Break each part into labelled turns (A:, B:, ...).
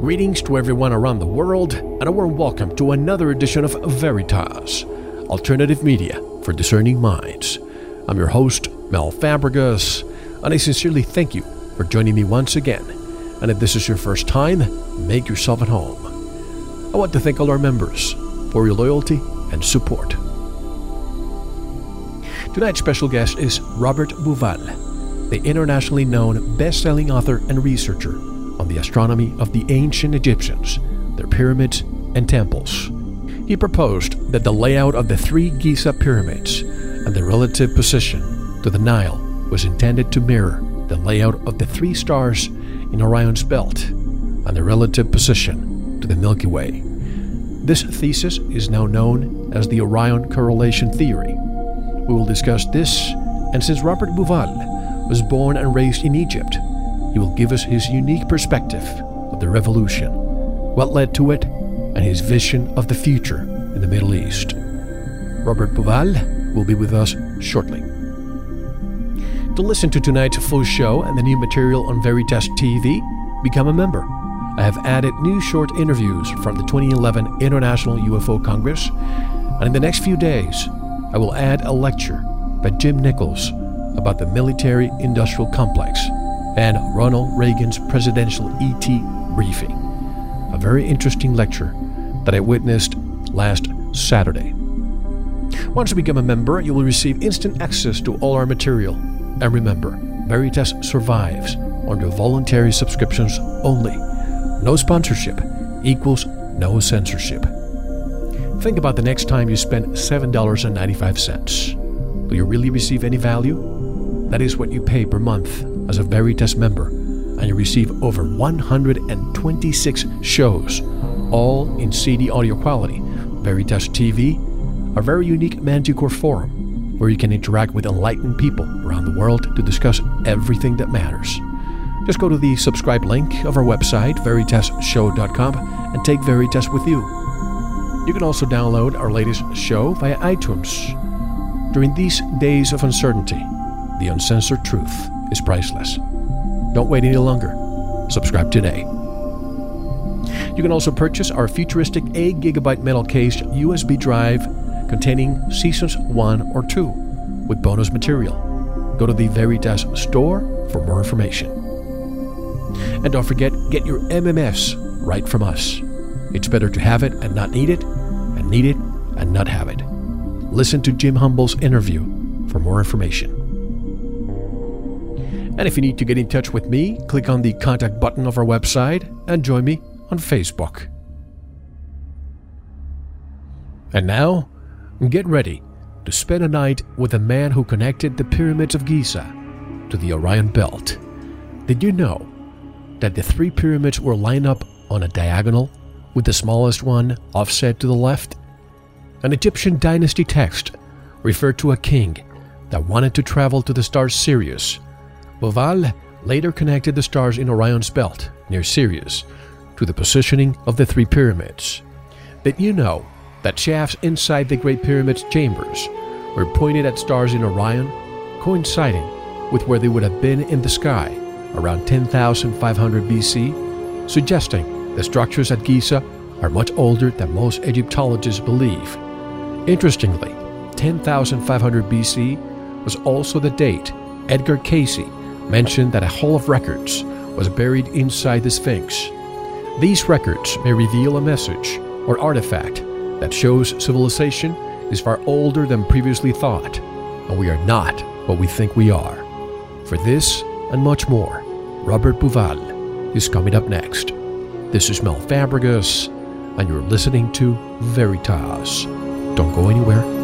A: Greetings to everyone around the world, and a warm welcome to another edition of Veritas, alternative media for discerning minds. I'm your host, Mel Fabregas, and I sincerely thank you for joining me once again. And if this is your first time, make yourself at home. I want to thank all our members for your loyalty and support. Tonight's special guest is Robert Bauval, the internationally known best-selling author and researcher the astronomy of the ancient Egyptians, their pyramids, and temples. He proposed that the layout of the three Giza pyramids and their relative position to the Nile was intended to mirror the layout of the three stars in Orion's belt and their relative position to the Milky Way. This thesis is now known as the Orion correlation theory. We will discuss this, and since Robert Bauval was born and raised in Egypt, he will give us his unique perspective of the revolution, what led to it, and his vision of the future in the Middle East. Robert Bauval will be with us shortly. To listen to tonight's full show and the new material on Veritas TV, become a member. I have added new short interviews from the 2011 International UFO Congress, and in the next few days, I will add a lecture by Jim Nichols about the military industrial complex and Ronald Reagan's presidential ET briefing. A very interesting lecture that I witnessed last Saturday. Once you become a member, you will receive instant access to all our material. And remember, Veritas survives under voluntary subscriptions only. No sponsorship equals no censorship. Think about the next time you spend $7.95. Do you really receive any value? That is what you pay per month as a Veritas member, and you receive over 126 shows, all in CD audio quality. Veritas TV, a very unique Manticore forum where you can interact with enlightened people around the world to discuss everything that matters. Just go to the subscribe link of our website, veritasshow.com, and take Veritas with you. You can also download our latest show via iTunes. During these days of uncertainty, the uncensored truth is priceless. Don't wait any longer. Subscribe today. You can also purchase our futuristic 8 gigabyte metal cased USB drive containing seasons 1 or 2 with bonus material. Go to the Veritas store for more information. And don't forget, get your MMS right from us. It's better to have it and not need it, and need it and not have it. Listen to Jim Humble's interview for more information. And if you need to get in touch with me, click on the contact button of our website and join me on Facebook. And now, get ready to spend a night with the man who connected the pyramids of Giza to the Orion Belt. Did you know that the three pyramids were lined up on a diagonal, with the smallest one offset to the left? An Egyptian dynasty text referred to a king that wanted to travel to the star Sirius. Bauval later connected the stars in Orion's belt near Sirius to the positioning of the three pyramids. Did you know that shafts inside the Great Pyramid's chambers were pointed at stars in Orion, coinciding with where they would have been in the sky around 10,500 BC, suggesting the structures at Giza are much older than most Egyptologists believe. Interestingly, 10,500 BC was also the date Edgar Cayce mentioned that a hall of records was buried inside the Sphinx. These records may reveal a message or artifact that shows civilization is far older than previously thought, and we are not what we think we are. For this and much more, Robert Bauval is coming up next. This is Mel Fabregas, and you're listening to Veritas. Don't go anywhere.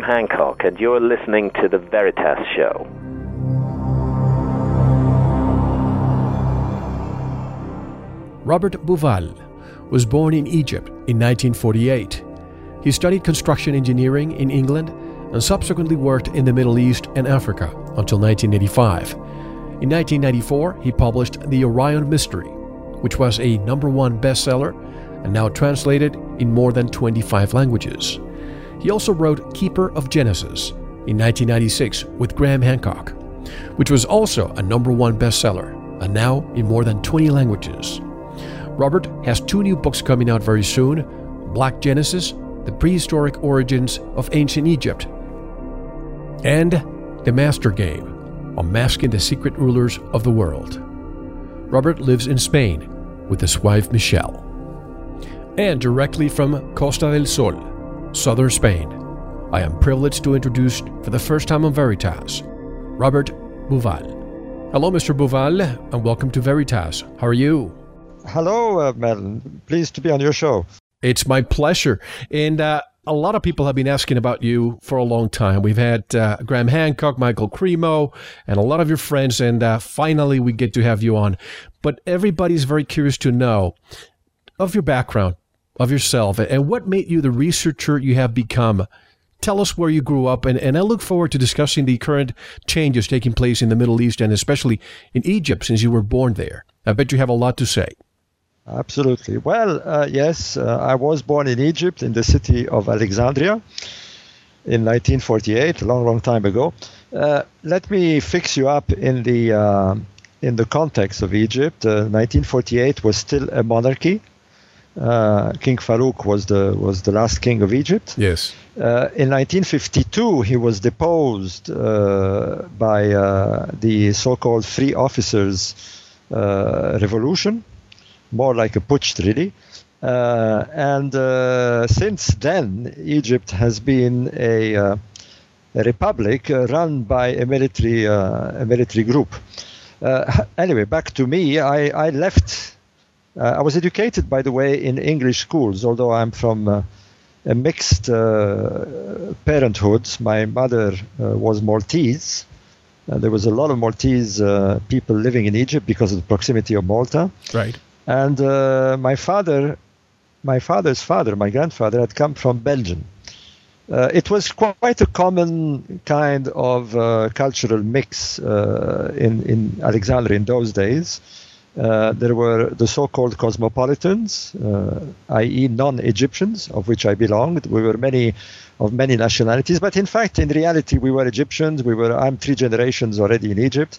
B: Graham Hancock, and you're listening to The Veritas Show.
A: Robert Bauval was born in Egypt in 1948. He studied construction engineering in England and subsequently worked in the Middle East and Africa until 1985. In 1994, he published The Orion Mystery, which was a number one bestseller and now translated in more than 25 languages. He also wrote Keeper of Genesis in 1996 with Graham Hancock, which was also a number one bestseller and now in more than 20 languages. Robert has two new books coming out very soon Black Genesis, the prehistoric origins of ancient Egypt, and The Master Game, unmasking the secret rulers of the world. Robert lives in Spain with his wife Michelle. And directly from Costa del Sol, southern Spain, I am privileged to introduce for the first time on Veritas, Robert Bauval. Hello, Mr. Bauval, and welcome to Veritas. How are you?
C: Hello, uh, Madeline. Pleased to be on your show.
A: It's my pleasure. And uh, a lot of people have been asking about you for a long time. We've had uh, Graham Hancock, Michael Cremo, and a lot of your friends, and uh, finally we get to have you on. But everybody's very curious to know of your background, of yourself, and what made you the researcher you have become. Tell us where you grew up, and, and I look forward to discussing the current changes taking place in the Middle East and especially in Egypt since you were born there. I bet you have a lot to say.
C: Absolutely. Well, uh, yes, uh, I was born in Egypt in the city of Alexandria in 1948, a long, long time ago. Uh, let me fix you up in the uh, in the context of Egypt. 1948 uh, was still a monarchy. Uh, king Farouk was the was the last king of Egypt.
A: Yes.
C: in 1952, he was deposed by the so-called Free Officers Revolution more like a putsch, really. Uh, and uh, since then, Egypt has been a, uh, a republic run by a military, a military group. anyway, back to me. I, I left. I was educated, by the way, in English schools, although I'm from a mixed uh, parenthood. My mother uh, was Maltese. Uh, there was a lot of Maltese people living in Egypt because of the proximity of Malta.
A: Right.
C: And uh, my father, my father's father, my grandfather, had come from Belgium. Uh, it was quite a common kind of uh, cultural mix uh, in, in Alexandria in those days. Uh, there were the so-called cosmopolitans, uh, i.e., non-Egyptians, of which I belonged. We were many of many nationalities, but in fact, in reality, we were Egyptians. We were. I'm three generations already in Egypt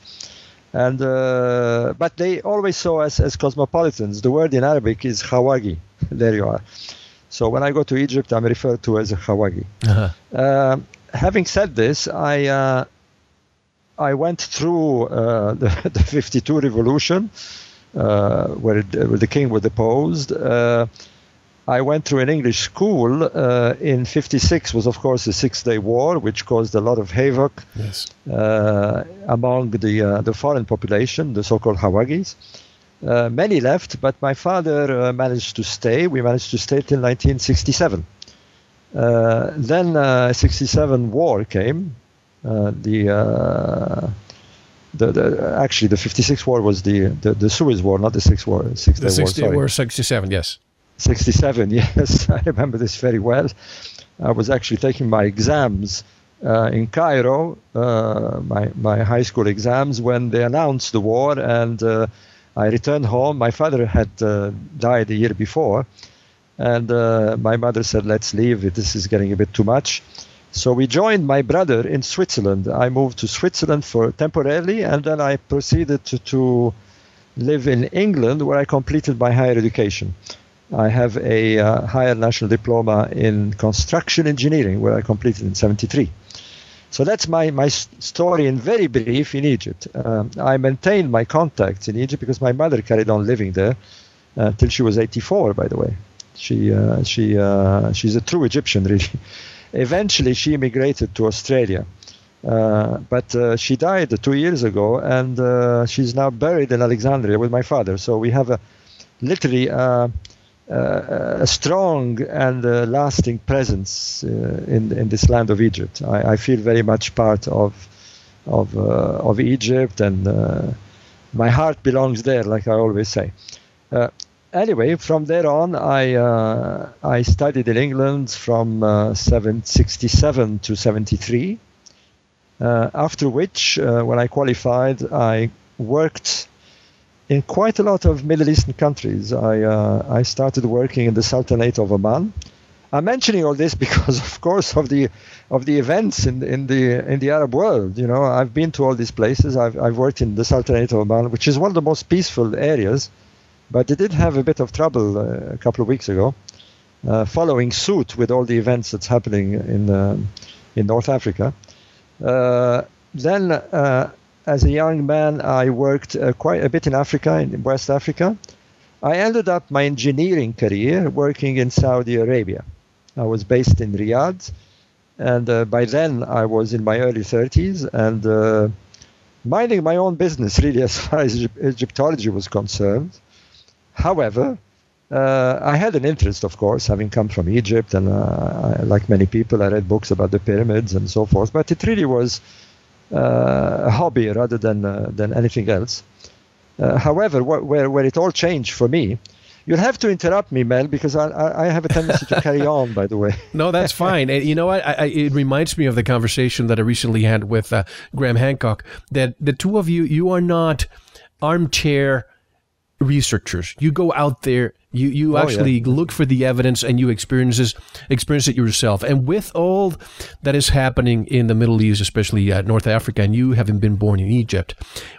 C: and uh, but they always saw us as cosmopolitans. The word in Arabic is khawagi. There you are. So when I go to Egypt, I'm referred to as a khawagi. Uh-huh. Uh, having said this, I uh, I went through uh, the, the 52 revolution, where, it, where, the king was deposed. Uh, I went through an English school uh, in 56 was of course the Six Day War which caused a lot of havoc
A: yes.
C: uh, among the uh, the foreign population the so-called khawagis uh, many left but my father uh, managed to stay we managed to stay till 1967 uh, then 67 war came the the, the, actually the 56 war was the, the, the Suez war, not the Six War.
A: Six the Six War, war, 67, yes.
C: 67, yes, I remember this very well. I was actually taking my exams uh, in Cairo, uh, my, my high school exams, when they announced the war, and uh, I returned home. My father had uh, died a year before, and uh, my mother said, Let's leave, this is getting a bit too much. So we joined my brother in Switzerland. I moved to Switzerland for temporarily, and then I proceeded to, to live in England, where I completed my higher education. I have a uh, higher national diploma in construction engineering, where I completed in 73. So that's my, my story in very brief in Egypt. Um, I maintained my contacts in Egypt because my mother carried on living there uh, till she was 84, by the way. She, uh, she, uh, she's a true Egyptian, really. Eventually, she immigrated to Australia. Uh, but uh, she died two years ago, and she's now buried in Alexandria with my father. So we have a literally uh, a strong and uh, lasting presence uh, in in this land of Egypt. I, I, feel very much part of of of Egypt, and my heart belongs there, like I always say anyway, from there on, I uh, I studied in England from uh, 767 to 73. Uh, after which, when I qualified, I worked in quite a lot of Middle Eastern countries. I, uh, I started working in the Sultanate of Oman. I'm mentioning all this because, of course, of the of the events in, in the in the Arab world. You know, I've been to all these places. I've, I've worked in the Sultanate of Oman, which is one of the most peaceful areas, but it did have a bit of trouble uh, a couple of weeks ago. uh, following suit with all the events that's happening in um, in North Africa. Uh, then, uh, as a young man, I worked uh, quite a bit in Africa, in West Africa. I ended up my engineering career working in Saudi Arabia. I was based in Riyadh, and uh, by then I was in my early 30s and uh, minding my own business, really, as far as Egyptology was concerned. However, uh, I had an interest, of course, having come from Egypt, and uh, I, like many people, I read books about the pyramids and so forth. But it really was uh, a hobby rather than uh, than anything else. Uh, however, wh- where where it all changed for me, you'll have to interrupt me, Mel, because I, I have a tendency to carry on. By the way,
A: no, that's fine. You know what? I, I, it reminds me of the conversation that I recently had with uh, Graham Hancock. That the two of you, you are not armchair researchers. You go out there you you oh, actually yeah. look for the evidence and you experiences experience it yourself. And with all that is happening in the Middle East, especially uh, North Africa, and you having been born in Egypt,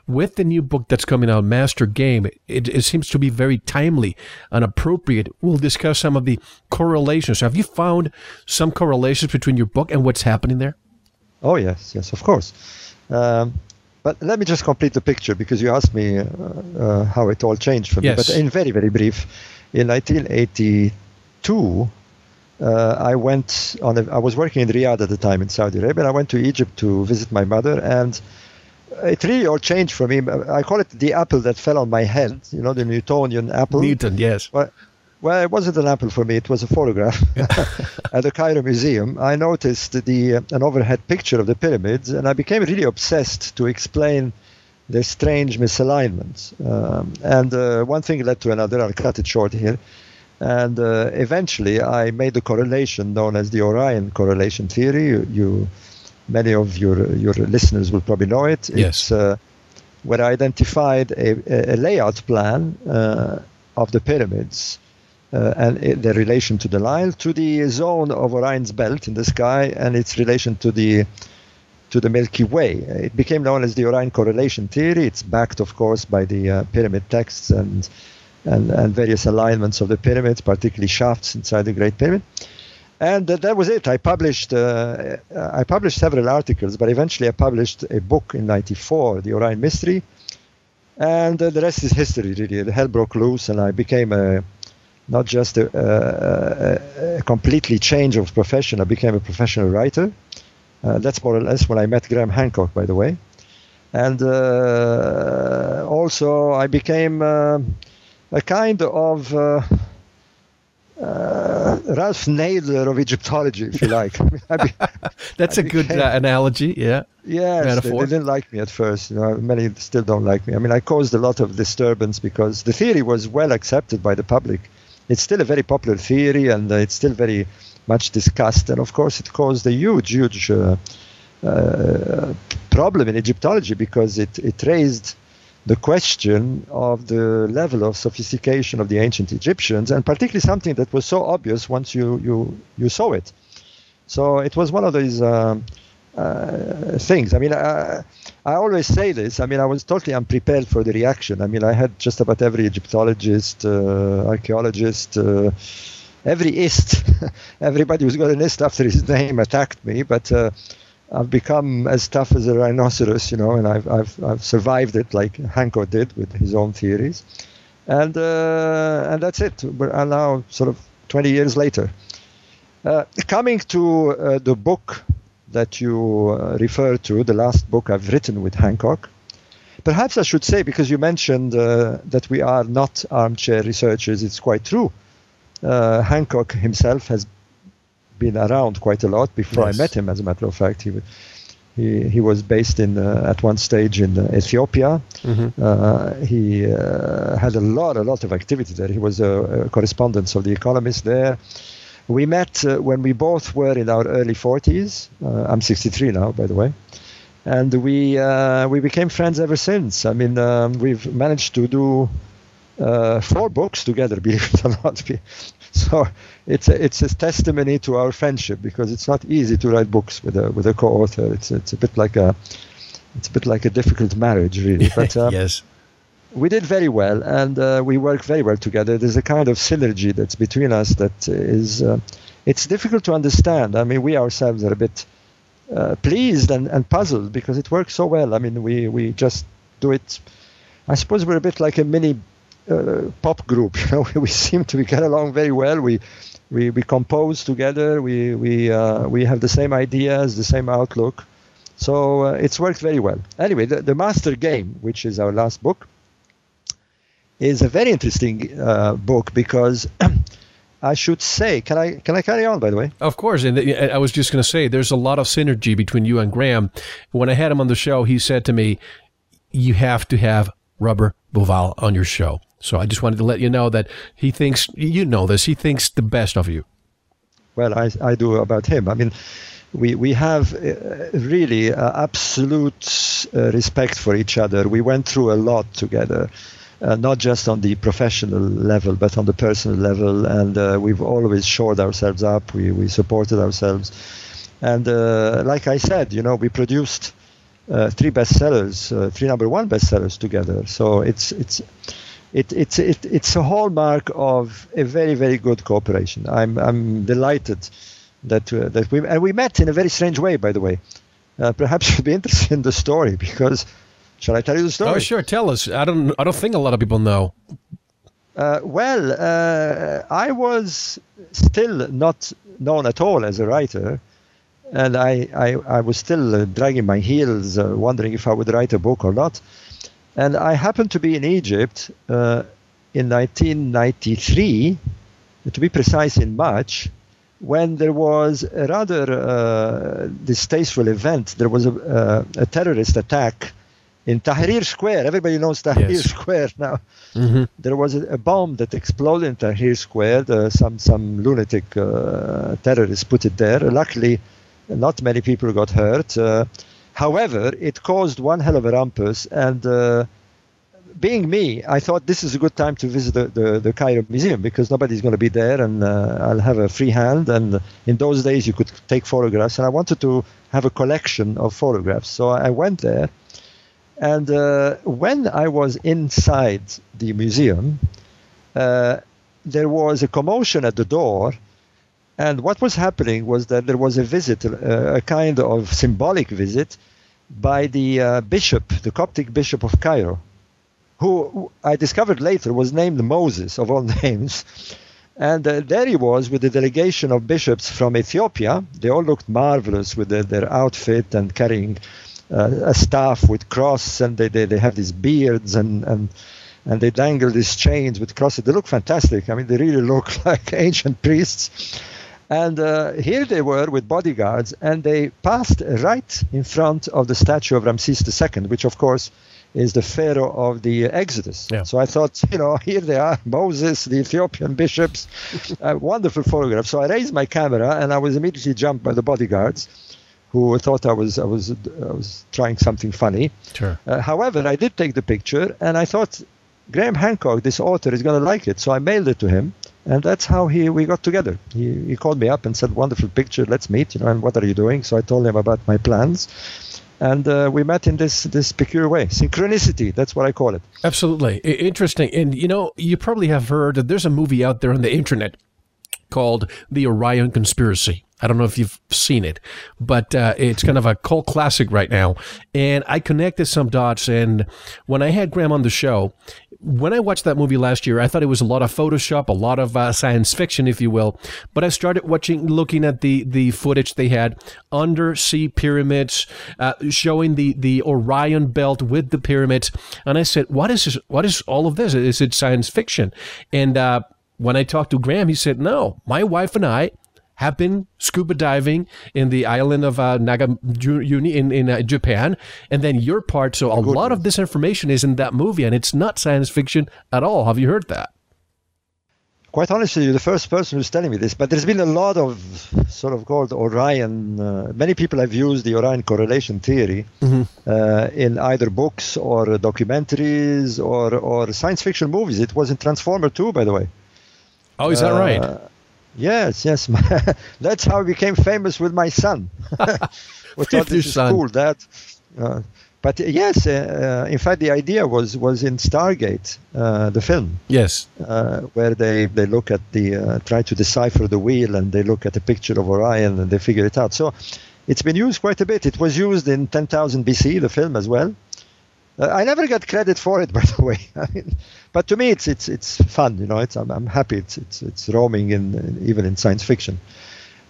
A: with the new book that's coming out, Master Game, it, it seems to be very timely and appropriate. We'll discuss some of the correlations. Have you found some correlations between your book and what's happening there?
C: Oh yes, yes, of course. Um, but let me just complete the picture because you asked me uh, uh, how it all changed for me. But in very, very brief, in 1982, uh, I went on. A, I was working in Riyadh at the time in Saudi Arabia. And I went to Egypt to visit my mother, and it really all changed for me. I call it the apple that fell on my head. You know, the Newtonian apple.
A: Newton, yes.
C: Well, well, it wasn't an apple for me. It was a photograph at the Cairo Museum. I noticed the uh, an overhead picture of the pyramids, and I became really obsessed to explain there's strange misalignments. Um, and uh, one thing led to another. I'll cut it short here. And uh, eventually, I made the correlation known as the Orion correlation theory. You, you many of your your listeners will probably know it.
A: Yes. It's uh,
C: where I identified a, a layout plan uh, of the pyramids and it, their relation to the Nile, to the zone of Orion's belt in the sky, and its relation to the to the Milky Way. It became known as the Orion correlation theory. It's backed, of course, by the uh, pyramid texts and, and, and various alignments of the pyramids, particularly shafts inside the Great Pyramid. And uh, that was it. I published uh, I published several articles, but eventually I published a book in '94, The Orion Mystery, and uh, the rest is history. Really, the hell broke loose, and I became a not just a, a, a completely change of profession. I became a professional writer uh, that's more or less when I met Graham Hancock, by the way. And uh, also, I became uh, a kind of uh, uh, Ralph Nader of Egyptology, if you like.
A: That's I a became, good uh, analogy, yeah.
C: Yes, they, they, didn't like me at first. You know, many still don't like me. I mean, I caused a lot of disturbance because the theory was well accepted by the public. It's still a very popular theory, and it's still very much discussed, and of course it caused a huge, huge uh, uh, problem in Egyptology because it, it raised the question of the level of sophistication of the ancient Egyptians, and particularly something that was so obvious once you you you saw it. So it was one of these uh, uh, things. I mean, I, I always say this. I mean, I was totally unprepared for the reaction. I mean, I had just about every Egyptologist, uh, archaeologist uh, every ist, everybody who's got an ist after his name attacked me, but uh, I've become as tough as a rhinoceros, you know, and I've, I've, I've survived it like Hancock did with his own theories. And, uh, and that's it. We're now sort of 20 years later. Uh, coming to the book that you uh, refer to, the last book I've written with Hancock, perhaps I should say, because you mentioned uh, that we are not armchair researchers, it's quite true uh, Hancock himself has been around quite a lot before yes. I met him. As a matter of fact, he he, he was based in uh, at one stage in uh, Ethiopia. Mm-hmm. Uh, he uh, had a lot a lot of activity there. He was a, a correspondent of the Economist there. We met uh, when we both were in our early 40s. Uh, I'm 63 now, by the way, and we we became friends ever since. I mean, um, we've managed to do uh, four books together, believe it or not. So it's a, it's a testimony to our friendship because it's not easy to write books with a with a co-author. It's it's a bit like a it's a bit like a difficult marriage, really.
A: But uh, yes.
C: We did very well, and uh, we work very well together. There's a kind of synergy that's between us that is. Uh, it's difficult to understand. I mean, we ourselves are a bit uh, pleased and, and puzzled because it works so well. I mean, we we just do it. I suppose we're a bit like a mini uh, pop group. You know, we seem to get along very well. We we, we compose together. We we uh, we have the same ideas, the same outlook. So uh, it's worked very well. Anyway, the, the Master Game, which is our last book, is a very interesting uh, book because I should say, can I can I carry on? By the way,
A: of course. And I was just going to say, there's a lot of synergy between you and Graham. When I had him on the show, he said to me, "You have to have Robert Bauval on your show." So I just wanted to let you know that he thinks you know this. He thinks the best of you.
C: Well, I I do about him. I mean, we we have uh, really uh, absolute uh, respect for each other. We went through a lot together. Uh, not just on the professional level, but on the personal level. And uh, we've always shored ourselves up. We, we supported ourselves. And uh, like I said, you know, we produced three bestsellers, three number one bestsellers together. So it's it's it, it's it, it's a hallmark of a very very good cooperation. I'm I'm delighted that uh, that we and we met in a very strange way, by the way. Uh, perhaps you'd be interested in the story because Shall I tell you the story?
A: Oh, sure. Tell us. I don't. I don't think a lot of people know.
C: Uh, well, uh, I was still not known at all as a writer, and I, I, I was still uh, dragging my heels, uh, wondering if I would write a book or not. And I happened to be in Egypt uh, in 1993, to be precise, in March, when there was a rather uh, distasteful event. There was a, a terrorist attack in Tahrir Square. Everybody knows Tahrir yes. Square now. Mm-hmm. There was a, a, bomb that exploded in Tahrir Square. The, some some lunatic uh, terrorists put it there. Luckily, not many people got hurt. Uh, however, it caused one hell of a rumpus. And uh, being me, I thought this is a good time to visit the, the, the Cairo Museum because nobody's going to be there, and uh, I'll have a free hand. And in those days, you could take photographs, and I wanted to have a collection of photographs. So I went there and uh, when I was inside the museum, uh, there was a commotion at the door. And what was happening was that there was a visit, uh, a kind of symbolic visit, by the uh, bishop, the Coptic bishop of Cairo, who I discovered later was named Moses, of all names. And uh, there he was with a delegation of bishops from Ethiopia. They all looked marvelous with their, their outfit and carrying a staff with cross, and they, they, they have these beards and, and and they dangle these chains with crosses. They look fantastic. I mean, they really look like ancient priests. And uh, here they were with bodyguards, and they passed right in front of the statue of Ramses II, which, of course, is the pharaoh of the Exodus. Yeah. So I thought, you know, here they are, Moses, the Ethiopian bishops, a wonderful photograph. So I raised my camera, and I was immediately jumped by the bodyguards who thought I was I was I was trying something funny.
A: Sure.
C: Uh, however, I did take the picture, and I thought Graham Hancock, this author, is going to like it. So I mailed it to him, and that's how he we got together. He, he called me up and said, "Wonderful picture. Let's meet." You know, and what are you doing? So I told him about my plans. And uh, we met in this this peculiar way, synchronicity. That's what I call it.
A: Absolutely interesting. And you know, you probably have heard that there's a movie out there on the internet called The Orion Conspiracy. I don't know if you've seen it, but uh, it's kind of a cult classic right now. And I connected some dots. And when I had Graham on the show, when I watched that movie last year, I thought it was a lot of Photoshop, a lot of uh, science fiction, if you will. But I started watching, looking at the the footage they had undersea pyramids, uh, showing the the Orion belt with the pyramids, and I said, "What is this, what is all of this? Is it science fiction?" And uh, when I talked to Graham, he said, "No, my wife and I." have been scuba diving in the island of uh, Yonaguni in, in uh, Japan, and then your part. So a lot of this information is in that movie, and it's not science fiction at all. Have you heard that?
C: Quite honestly, you're the first person who's telling me this, but there's been a lot of sort of called Orion. Uh, many people have used the Orion correlation theory mm-hmm. uh, in either books or documentaries or, or science fiction movies. It was in Transformer 2, by the way.
A: Oh, is that right? Uh,
C: Yes, yes. That's how I became famous with my son. we thought this is son. cool, Dad. Uh, but uh, yes, uh, in fact, the idea was was in Stargate, uh, the film.
A: Yes,
C: where they they look at the try to decipher the wheel and they look at a picture of Orion and they figure it out. So it's been used quite a bit. It was used in 10,000 BC, the film as well. Uh, I never got credit for it, by the way. I mean, but to me, it's it's it's fun. You know, it's I'm, I'm happy. It's it's it's roaming in, in even in science fiction.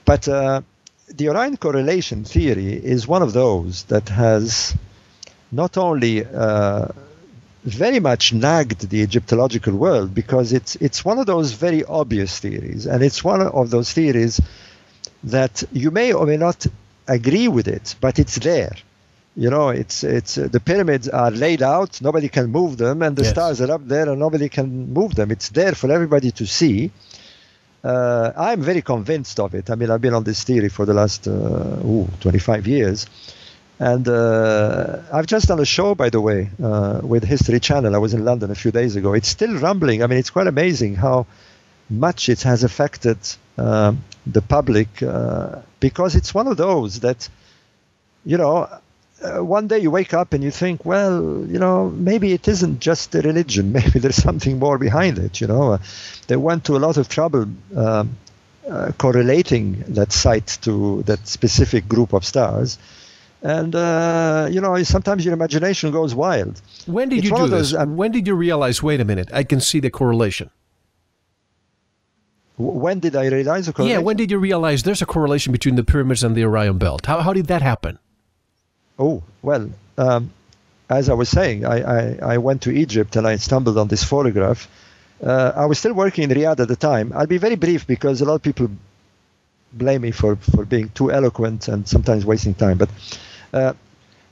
C: But uh, the Orion correlation theory is one of those that has not only uh, very much nagged the Egyptological world because it's it's one of those very obvious theories, and it's one of those theories that you may or may not agree with it, but it's there. You know, it's it's uh, the pyramids are laid out, nobody can move them, and the yes. stars are up there, and nobody can move them. It's there for everybody to see. Uh, I'm very convinced of it. I mean, I've been on this theory for the last uh, ooh, 25 years. And uh, I've just done a show, by the way, uh, with History Channel. I was in London a few days ago. It's still rumbling. I mean, it's quite amazing how much it has affected uh, the public uh, because it's one of those that, you know, uh, one day you wake up and you think, well, you know, maybe it isn't just a religion. Maybe there's something more behind it. You know, uh, they went to a lot of trouble um, uh, correlating that site to that specific group of stars. And uh, you know, sometimes your imagination goes wild.
A: When did it's you do those, this? Um, when did you realize? Wait a minute, I can see the correlation.
C: When did I realize a correlation?
A: Yeah, when did you realize there's a correlation between the pyramids and the Orion Belt? How, how did that happen?
C: Oh, well, um, as I was saying, I, I, I, went to Egypt and I stumbled on this photograph. Uh, I was still working in Riyadh at the time. I'll be very brief because a lot of people blame me for, for being too eloquent and sometimes wasting time. But uh,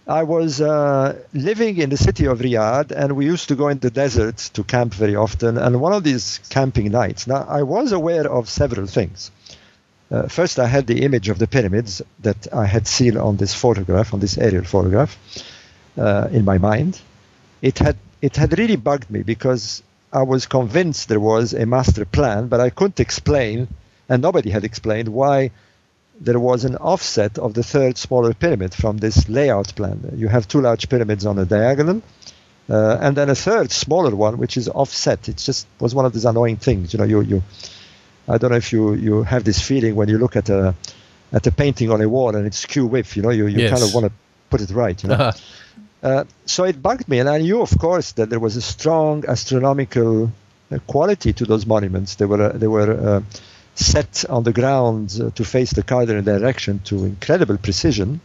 C: I was uh, living in the city of Riyadh, and we used to go in the desert to camp very often. And one of these camping nights, now I was aware of several things. Uh, first, I had the image of the pyramids that I had seen on this photograph, on this aerial photograph, uh, in my mind. It had it had really bugged me because I was convinced there was a master plan, but I couldn't explain, and nobody had explained why there was an offset of the third smaller pyramid from this layout plan. You have two large pyramids on a diagonal, uh, and then a third smaller one which is offset. It just was one of these annoying things. You know, you you I don't know if you, you have this feeling when you look at a at a painting on a wall and it's skew width, you know, you, you yes. kind of want to put it right, you know. Uh-huh. Uh, so it bugged me, and I knew, of course, that there was a strong astronomical uh, quality to those monuments. They were uh, they were uh, set on the ground to face the cardinal direction to incredible precision.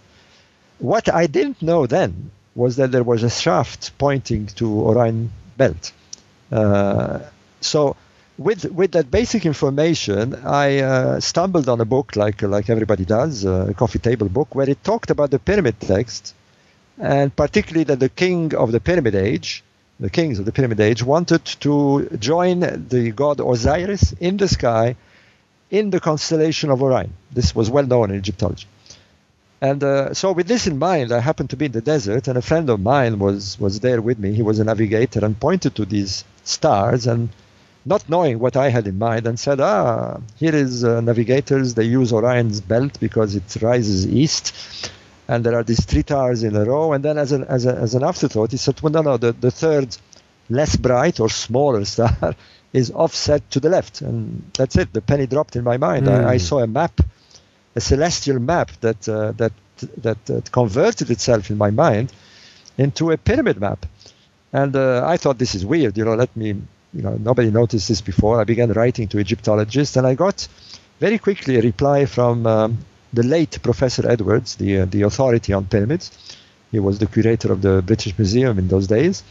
C: What I didn't know then was that there was a shaft pointing to Orion Belt. Uh, so with with that basic information, I uh, stumbled on a book like like everybody does, a coffee table book, where it talked about the pyramid text, and particularly that the king of the pyramid age, the kings of the pyramid age, wanted to join the god Osiris in the sky, in the constellation of Orion. This was well known in Egyptology. And uh, so, with this in mind, I happened to be in the desert, and a friend of mine was was there with me. He was a navigator and pointed to these stars and not knowing what I had in mind, and said, "Ah, here is uh, navigators. They use Orion's belt because it rises east, and there are these three stars in a row." And then, as an as, a, as an afterthought, he said, "Well, no, no, the, the third, less bright or smaller star is offset to the left." And that's it. The penny dropped in my mind. Mm. I, I, hmm. saw a map, a celestial map that uh, that that, that converted itself in my mind into a pyramid map. And uh, I thought this is weird. You know, let me you know, nobody noticed this before. I began writing to Egyptologists, and I got very quickly a reply from um, the late Professor Edwards, the uh, the authority on pyramids. He was the curator of the British Museum in those days.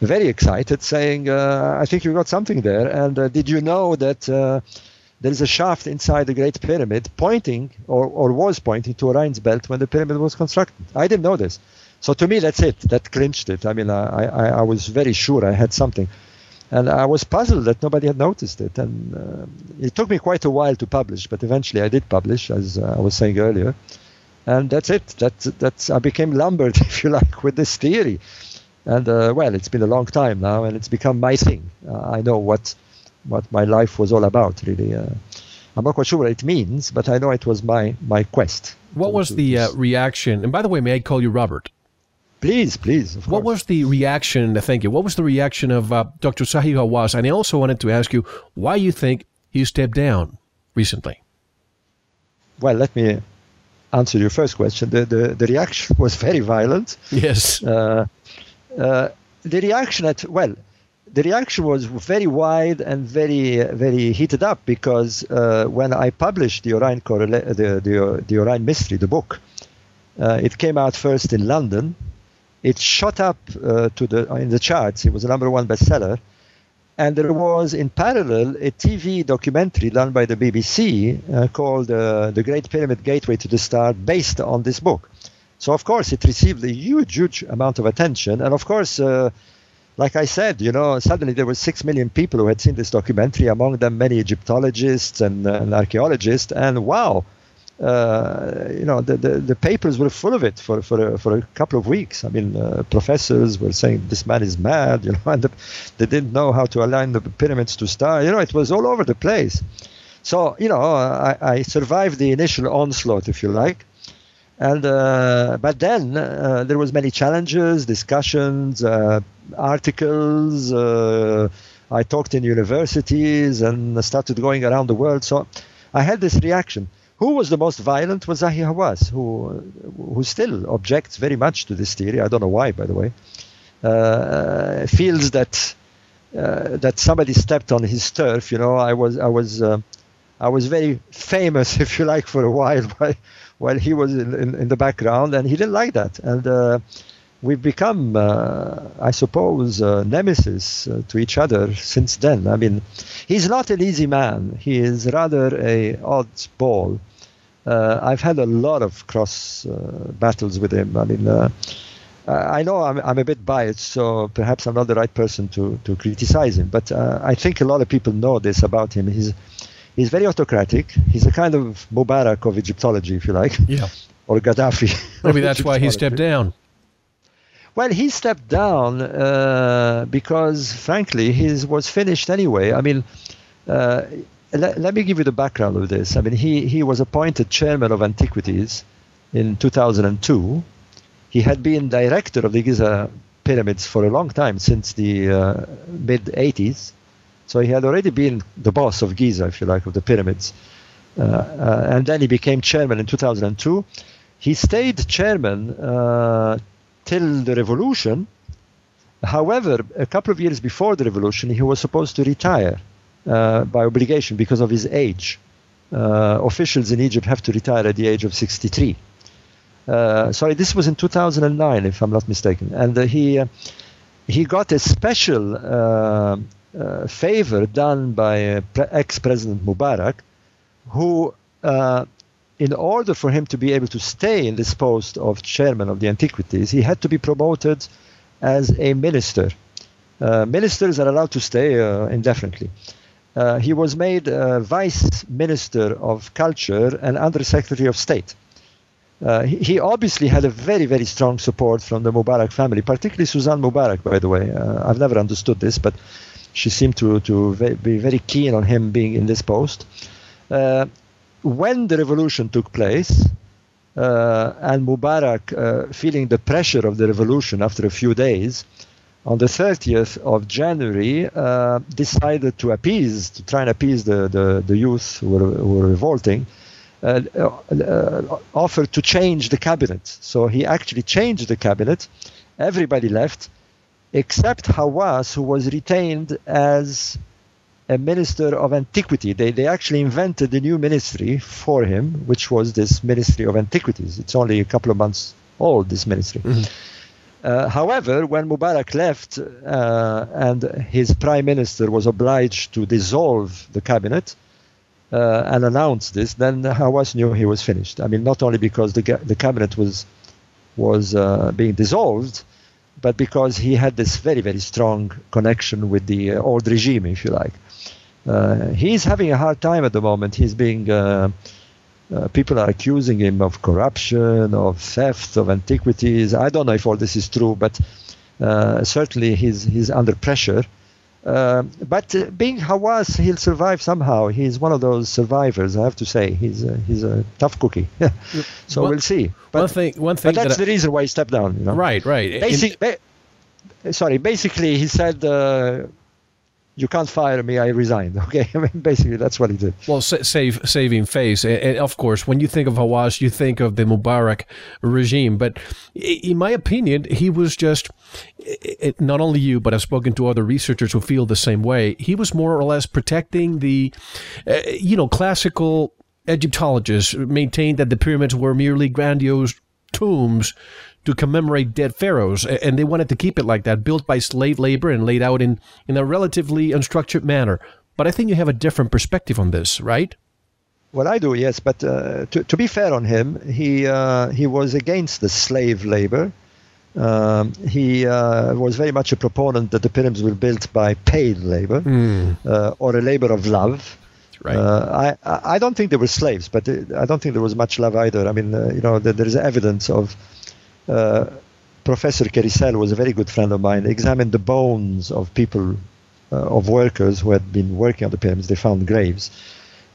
C: Very excited, saying, uh, "I think you got something there." And uh, did you know that? Uh, there is a shaft inside the Great Pyramid pointing, or, or was pointing, to Orion's belt when the pyramid was constructed. I didn't know this. So to me, that's it. That clinched it. I mean, I, I, I was very sure I had something and I was puzzled that nobody had noticed it. And uh, it took me quite a while to publish, but eventually I did publish, as uh, I was saying earlier. And that's it. That's that's I became lumbered, if you like, with this theory. And uh, well, it's been a long time now, and it's become my thing. Uh, I know what what my life was all about, really. Uh, I'm not quite sure what it means, but I know it was my my quest.
A: What was the uh, reaction? And by the way, may I call you Robert?
C: Please, please.
A: What was the reaction? Thank you. What was the reaction of uh, Dr. Zahi Hawass? And I also wanted to ask you why you think he stepped down recently.
C: Well, let me answer your first question. The the, the reaction was very violent.
A: Yes.
C: Uh, uh, the reaction at well, the reaction was very wide and very very heated up because uh, when I published the Orion correla- the, the the Orion mystery, the book, uh, it came out first in London. It shot up uh, to the in the charts. It was a number one bestseller, and there was in parallel a TV documentary done by the BBC uh, called uh, "The Great Pyramid Gateway to the Star," based on this book. So of course it received a huge, huge amount of attention, and of course. Uh, like I said, you know, suddenly there were six million people who had seen this documentary, among them many Egyptologists and, and archaeologists, and wow, uh, you know, the, the, the, papers were full of it for, for, a, for a couple of weeks. I mean, uh, professors were saying this man is mad, you know, and the, they didn't know how to align the pyramids to stars. You know, it was all over the place. So, you know, I, I survived the initial onslaught, if you like and uh, but then uh, there was many challenges discussions uh, articles uh, i talked in universities and started going around the world so i had this reaction who was the most violent was Zahi Hawass, who who still objects very much to this theory. I don't know why, by the way. Uh, feels that uh, that somebody stepped on his turf. You know, I was I was I was very famous, if you like, for a while while, while he was in, in, in the background, and he didn't like that. And uh, we've become, uh, I suppose, uh, nemesis uh, to each other since then. I mean, he's not an easy man. He is rather a odd ball. Uh, I've had a lot of cross uh, battles with him. I mean, I know I'm, I'm a bit biased, so perhaps I'm not the right person to, to criticize him. But I think a lot of people know this about him. He's he's very autocratic. He's a kind of Mubarak of Egyptology, if you like.
A: Yeah.
C: Or Gaddafi.
A: Maybe that's why he stepped down.
C: Well, he stepped down uh, because, frankly, his was finished anyway. I mean, uh, let, let me give you the background of this. I mean, he, he was appointed chairman of Antiquities in 2002. He had been director of the Giza pyramids for a long time, since the uh, mid 80s. So he had already been the boss of Giza, if you like, of the pyramids. Uh, uh, and then he became chairman in 2002. He stayed chairman uh, till the revolution. However, a couple of years before the revolution, he was supposed to retire uh, by obligation because of his age. Uh, officials in Egypt have to retire at the age of 63. Uh, sorry, this was in 2009, if I'm not mistaken. And he he got a special uh, favor done by uh, ex-president Mubarak, who, uh, in order for him to be able to stay in this post of chairman of the antiquities, he had to be promoted as a minister. Uh, ministers are allowed to stay uh, indefinitely. Uh, he was made vice minister of culture and under secretary of state. He, he, obviously had a very, very strong support from the Mubarak family, particularly Suzanne Mubarak, by the way. I've never understood this, but she seemed to, to be very keen on him being in this post. Uh, when the revolution took place, uh, and Mubarak, uh, feeling the pressure of the revolution after a few days, on the 30th of January, uh, decided to appease, to try and appease the, the, the youth who were, who were revolting, uh, uh, offered to change the cabinet. So he actually changed the cabinet. Everybody left except Hawass, who was retained as a minister of antiquity. They, they actually invented a new ministry for him, which was this Ministry of Antiquities. It's only a couple of months old, this ministry. Mm-hmm. Uh, however, when Mubarak left uh, and his prime minister was obliged to dissolve the cabinet uh, and announce this, then Hawass knew he was finished. I mean, not only because the, the cabinet was was uh, being dissolved, but because he had this very, very strong connection with the uh, old regime, if you like. Uh, he's having a hard time at the moment. He's being, uh, uh, people are accusing him of corruption, of theft of antiquities. I don't know if all this is true, but uh, certainly he's, he's under pressure. Uh, but being Hawass, he'll survive somehow. He's one of those survivors, I have to say. He's a, he's a tough cookie. so
A: One-
C: we'll see. But,
A: one thing, one thing
C: but that's
A: that I-
C: the reason why he stepped down. You know?
A: Right, right.
C: Basic, ba- sorry, basically, he said, uh, "You can't fire me. I resigned." Okay, I mean, basically, that's what he did.
A: Well, sa- save saving face, and, and of course, when you think of Hawass, you think of the Mubarak regime. But in my opinion, he was just i- i- not only you, but I've spoken to other researchers who feel the same way. He was more or less protecting the, uh, you know, classical Egyptologists maintained that the pyramids were merely grandiose tombs to commemorate dead pharaohs, and they wanted to keep it like that, built by slave labor and laid out in, in a relatively unstructured manner. But I think you have a different perspective on this, right?
C: Well, I do, yes. But uh, to, to be fair on him, he uh, he was against the slave labor. Um, he uh, was very much a proponent that the pyramids were built by paid labor uh, or a labor of love.
A: Right.
C: Uh, I I don't think they were slaves, but uh, I don't think there was much love either. I mean, uh, you know, there, is evidence of. Uh, Professor Kerisel was a very good friend of mine. Examined the bones of people, uh, of workers who had been working on the pyramids. They found graves,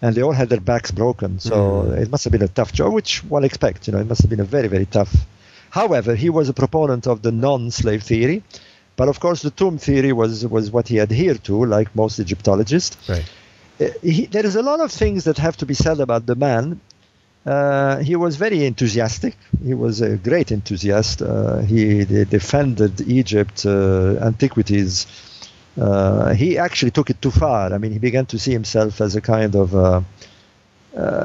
C: and they all had their backs broken. So it must have been a tough job, which one expects. You know, it must have been a very, very tough. However, he was a proponent of the non-slave theory, but of course, the tomb theory was was what he adhered to, like most Egyptologists.
A: Right.
C: Uh, he, there is a lot of things that have to be said about the man. Uh, he was very enthusiastic. He was a great enthusiast. Uh, he, they defended Egypt, uh, antiquities. Uh, he actually took it too far. I mean, he began to see himself as a kind of uh,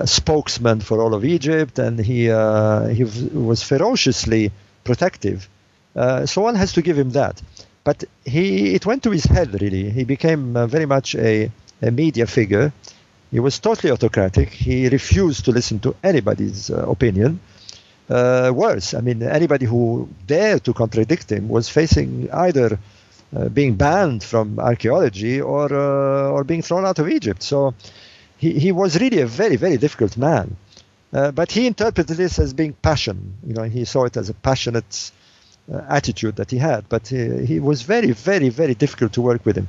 C: spokesman for all of Egypt, and he uh, he was ferociously protective. Uh, so one has to give him that. But he it went to his head really. He became uh, very much a, a media figure. He was totally autocratic. He refused to listen to anybody's uh, opinion. Uh, worse, I mean, anybody who dared to contradict him was facing either uh, being banned from archaeology or uh, or being thrown out of Egypt. So he, he was really a very very difficult man. Uh, but he interpreted this as being passion. You know, he saw it as a passionate uh, attitude that he had. But he, he was very very very difficult to work with him.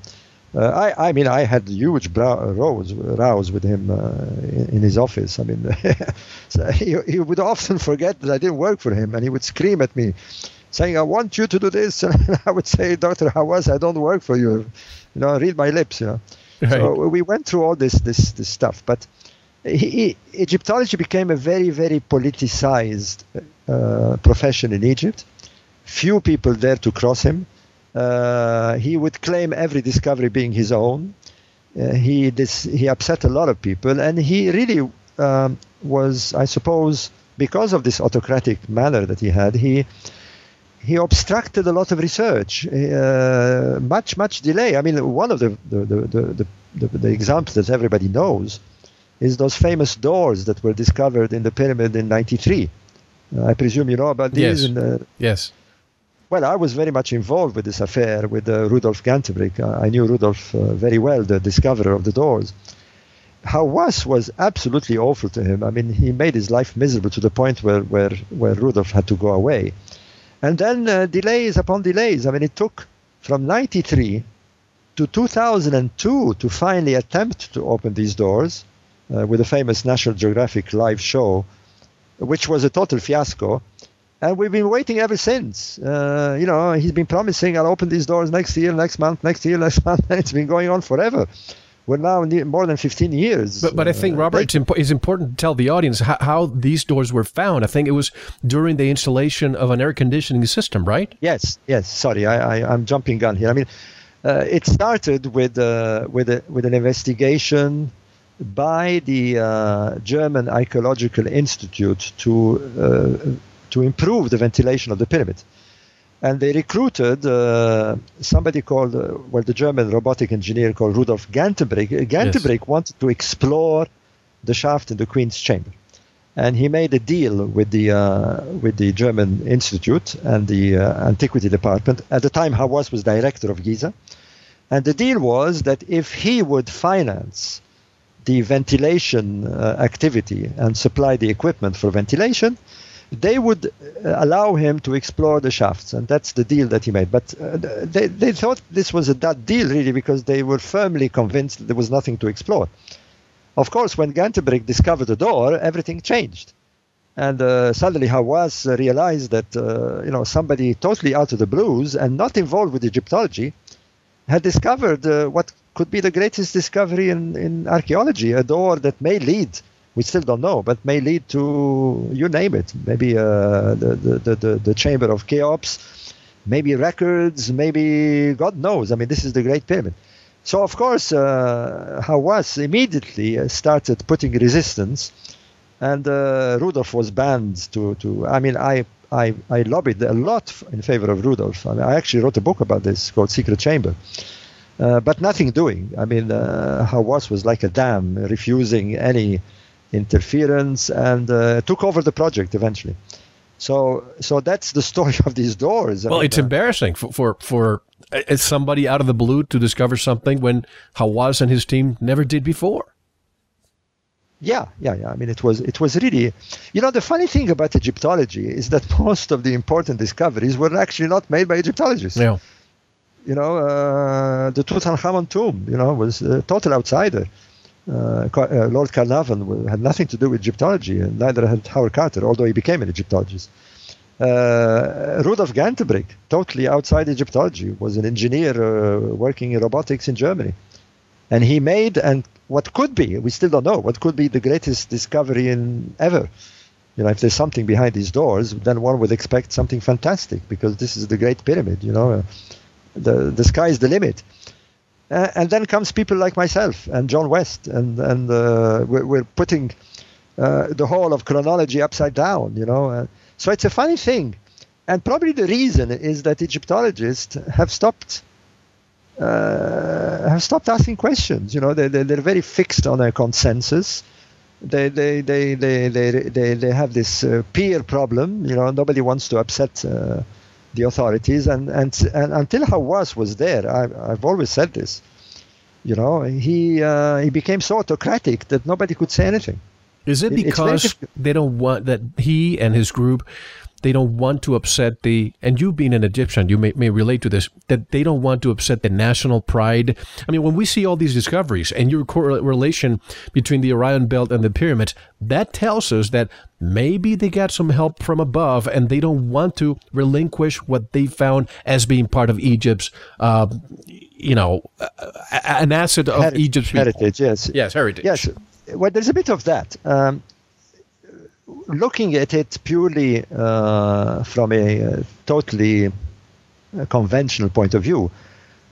C: Uh, I, I mean, I had huge rows, rows with him uh, in, in his office. I mean, so he, he would often forget that I didn't work for him, and he would scream at me, saying, "I want you to do this," and I would say, "Doctor Hawass, I don't work for you. You know, read my lips." You know. So we went through all this this this stuff, but he, Egyptology became a very very politicized uh, profession in Egypt. Few people dare to cross him. Uh, he would claim every discovery being his own. Uh, he dis- he upset a lot of people, and he really um, was, I suppose, because of this autocratic manner that he had, he he obstructed a lot of research, uh, much much delay. I mean, one of the the, the, the, the, examples that everybody knows is those famous doors that were discovered in the pyramid in '93. Uh, I presume you know about these.
A: Yes.
C: And, uh,
A: Yes.
C: well, I was very much involved with this affair with uh, Rudolf Gantenbrink. Uh, I knew Rudolf uh, very well, the discoverer of the doors. Hawass was absolutely awful to him. I mean, he made his life miserable to the point where, where, where Rudolf had to go away. And then uh, delays upon delays. I mean, it took from 93 to 2002 to finally attempt to open these doors uh, with the famous National Geographic live show, which was a total fiasco. And we've been waiting ever since. Uh, you know, he's been promising I'll open these doors next year, next month, next year, next month, it's been going on forever. We're now more than 15 years.
A: But, but I think, Robert, it's, impo- it's important to tell the audience how, how these doors were found. I think it was during the installation of an air conditioning system, right?
C: Yes, yes. Sorry, I, I, I'm jumping gun here. I mean, uh, it started with uh, with a, with an investigation by the uh, German Archaeological Institute to uh, to improve the ventilation of the pyramid, and they recruited uh, somebody called uh, well the German robotic engineer called Rudolf Gantenbrink. Gantenbrink wanted to explore the shaft in the Queen's Chamber and he made a deal with the uh, with the German Institute and the uh, Antiquity Department. At the time, Hawass was director of Giza, and the deal was that if he would finance the ventilation uh, activity and supply the equipment for ventilation, they would uh, allow him to explore the shafts, and that's the deal that he made. But uh, they, they thought this was a dud deal, really, because they were firmly convinced there was nothing to explore. Of course, when Gantenbrink discovered the door, everything changed. And uh, suddenly Hawass realized that, uh, you know, somebody totally out of the blues and not involved with Egyptology had discovered uh, what could be the greatest discovery in, in archaeology, a door that may lead we still don't know, but may lead to you name it. Maybe uh, the, the, the, the chamber of Cheops, maybe records, maybe God knows. I mean, this is the Great Pyramid. So of course, uh, Hawass immediately uh, started putting resistance, and uh, Rudolf was banned. To, to I mean, I, I I lobbied a lot in favor of Rudolf. I, mean, I actually wrote a book about this called Secret Chamber. Uh, but nothing doing. I mean, uh, Hawass was like a dam, refusing any interference and uh, took over the project eventually. So, so that's the story of these doors.
A: well, it's uh, embarrassing for, for for uh, somebody out of the blue to discover something when Hawass and his team never did before.
C: Yeah, yeah, yeah. I mean, it was it was really, you know, the funny thing about Egyptology is that most of the important discoveries were actually not made by Egyptologists.
A: Yeah.
C: You know, uh, the Tutankhamun tomb, you know, was a total outsider. Uh, uh, Lord Carnarvon had nothing to do with Egyptology, and neither had Howard Carter, although he became an Egyptologist. Uh, Rudolf Gantenbrink, totally outside Egyptology, was an engineer uh, working in robotics in Germany. And he made, and what could be, we still don't know, what could be the greatest discovery in ever. You know, if there's something behind these doors, then one would expect something fantastic because this is the Great Pyramid, you know. Uh, the, the sky is the limit. Uh, and then comes people like myself and John West, and and uh, we're, we're, putting uh, the whole of chronology upside down. You know, uh, so it's a funny thing, and probably the reason is that Egyptologists have stopped. Uh, have stopped asking questions. You know, they, they, they're very fixed on their consensus. They, they, they, they, they, they, they have this uh, peer problem. You know, nobody wants to upset the authorities. And, and, and until Hawass was there, I, I've always said this, you know, he, uh, he became so autocratic that nobody could say anything.
A: Is it because they don't want that he and his group they don't want to upset the and you being an egyptian you may, may relate to this that they don't want to upset the national pride. I mean when we see all these discoveries and your correlation between the orion belt and the pyramids that tells us that maybe they got some help from above and they don't want to relinquish what they found as being part of egypt's uh, you know an asset of egypt's
C: heritage yes.
A: Yes heritage.
C: Yes. Well there's a bit of that. Um, looking at it purely uh, from a, uh, totally uh, conventional point of view,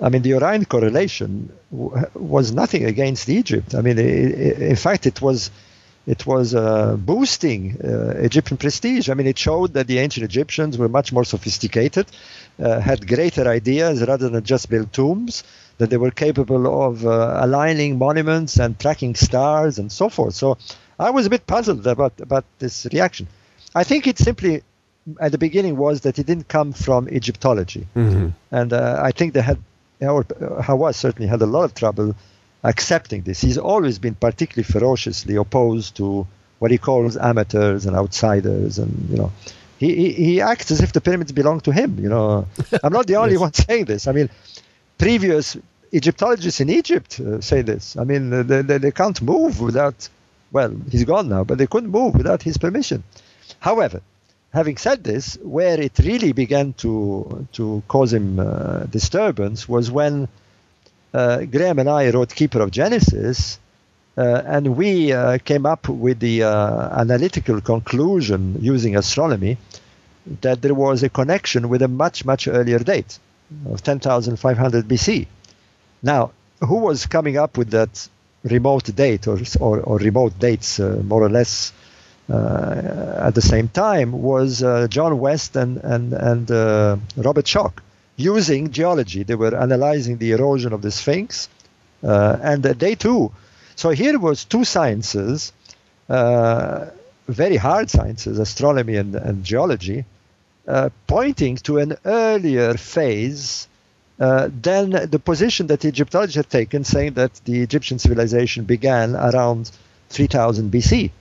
C: I mean, the Orion correlation w- was nothing against Egypt. I mean, it, it, in fact, it was it was uh, boosting uh, Egyptian prestige. I mean, it showed that the ancient Egyptians were much more sophisticated, uh, had greater ideas rather than just build tombs, that they were capable of aligning monuments and tracking stars and so forth. So I was a bit puzzled about about this reaction. I think it simply at the beginning was that it didn't come from Egyptology,
A: mm-hmm.
C: and uh, I think they had, or Hawass certainly had a lot of trouble accepting this. He's always been particularly ferociously opposed to what he calls amateurs and outsiders, and you know, he he, he acts as if the pyramids belong to him. You know, I'm not the only yes. one saying this. I mean, previous Egyptologists in Egypt uh, say this. I mean, they, they, they can't move without well, he's gone now, but they couldn't move without his permission. However, having said this, where it really began to to cause him uh, disturbance was when uh, Graham and I wrote Keeper of Genesis, uh, and we uh, came up with the uh, analytical conclusion using astronomy that there was a connection with a much much earlier date of 10,500 BC. Now, who was coming up with that remote date or, or, or remote dates uh, more or less uh, at the same time was uh, John West and, and, and Robert Schoch using geology. They were analyzing the erosion of the Sphinx and they too. So here was two sciences, very hard sciences, astronomy and, and geology, uh, pointing to an earlier phase uh, then the position that Egyptologists had taken, saying that the Egyptian civilization began around 3000 BC.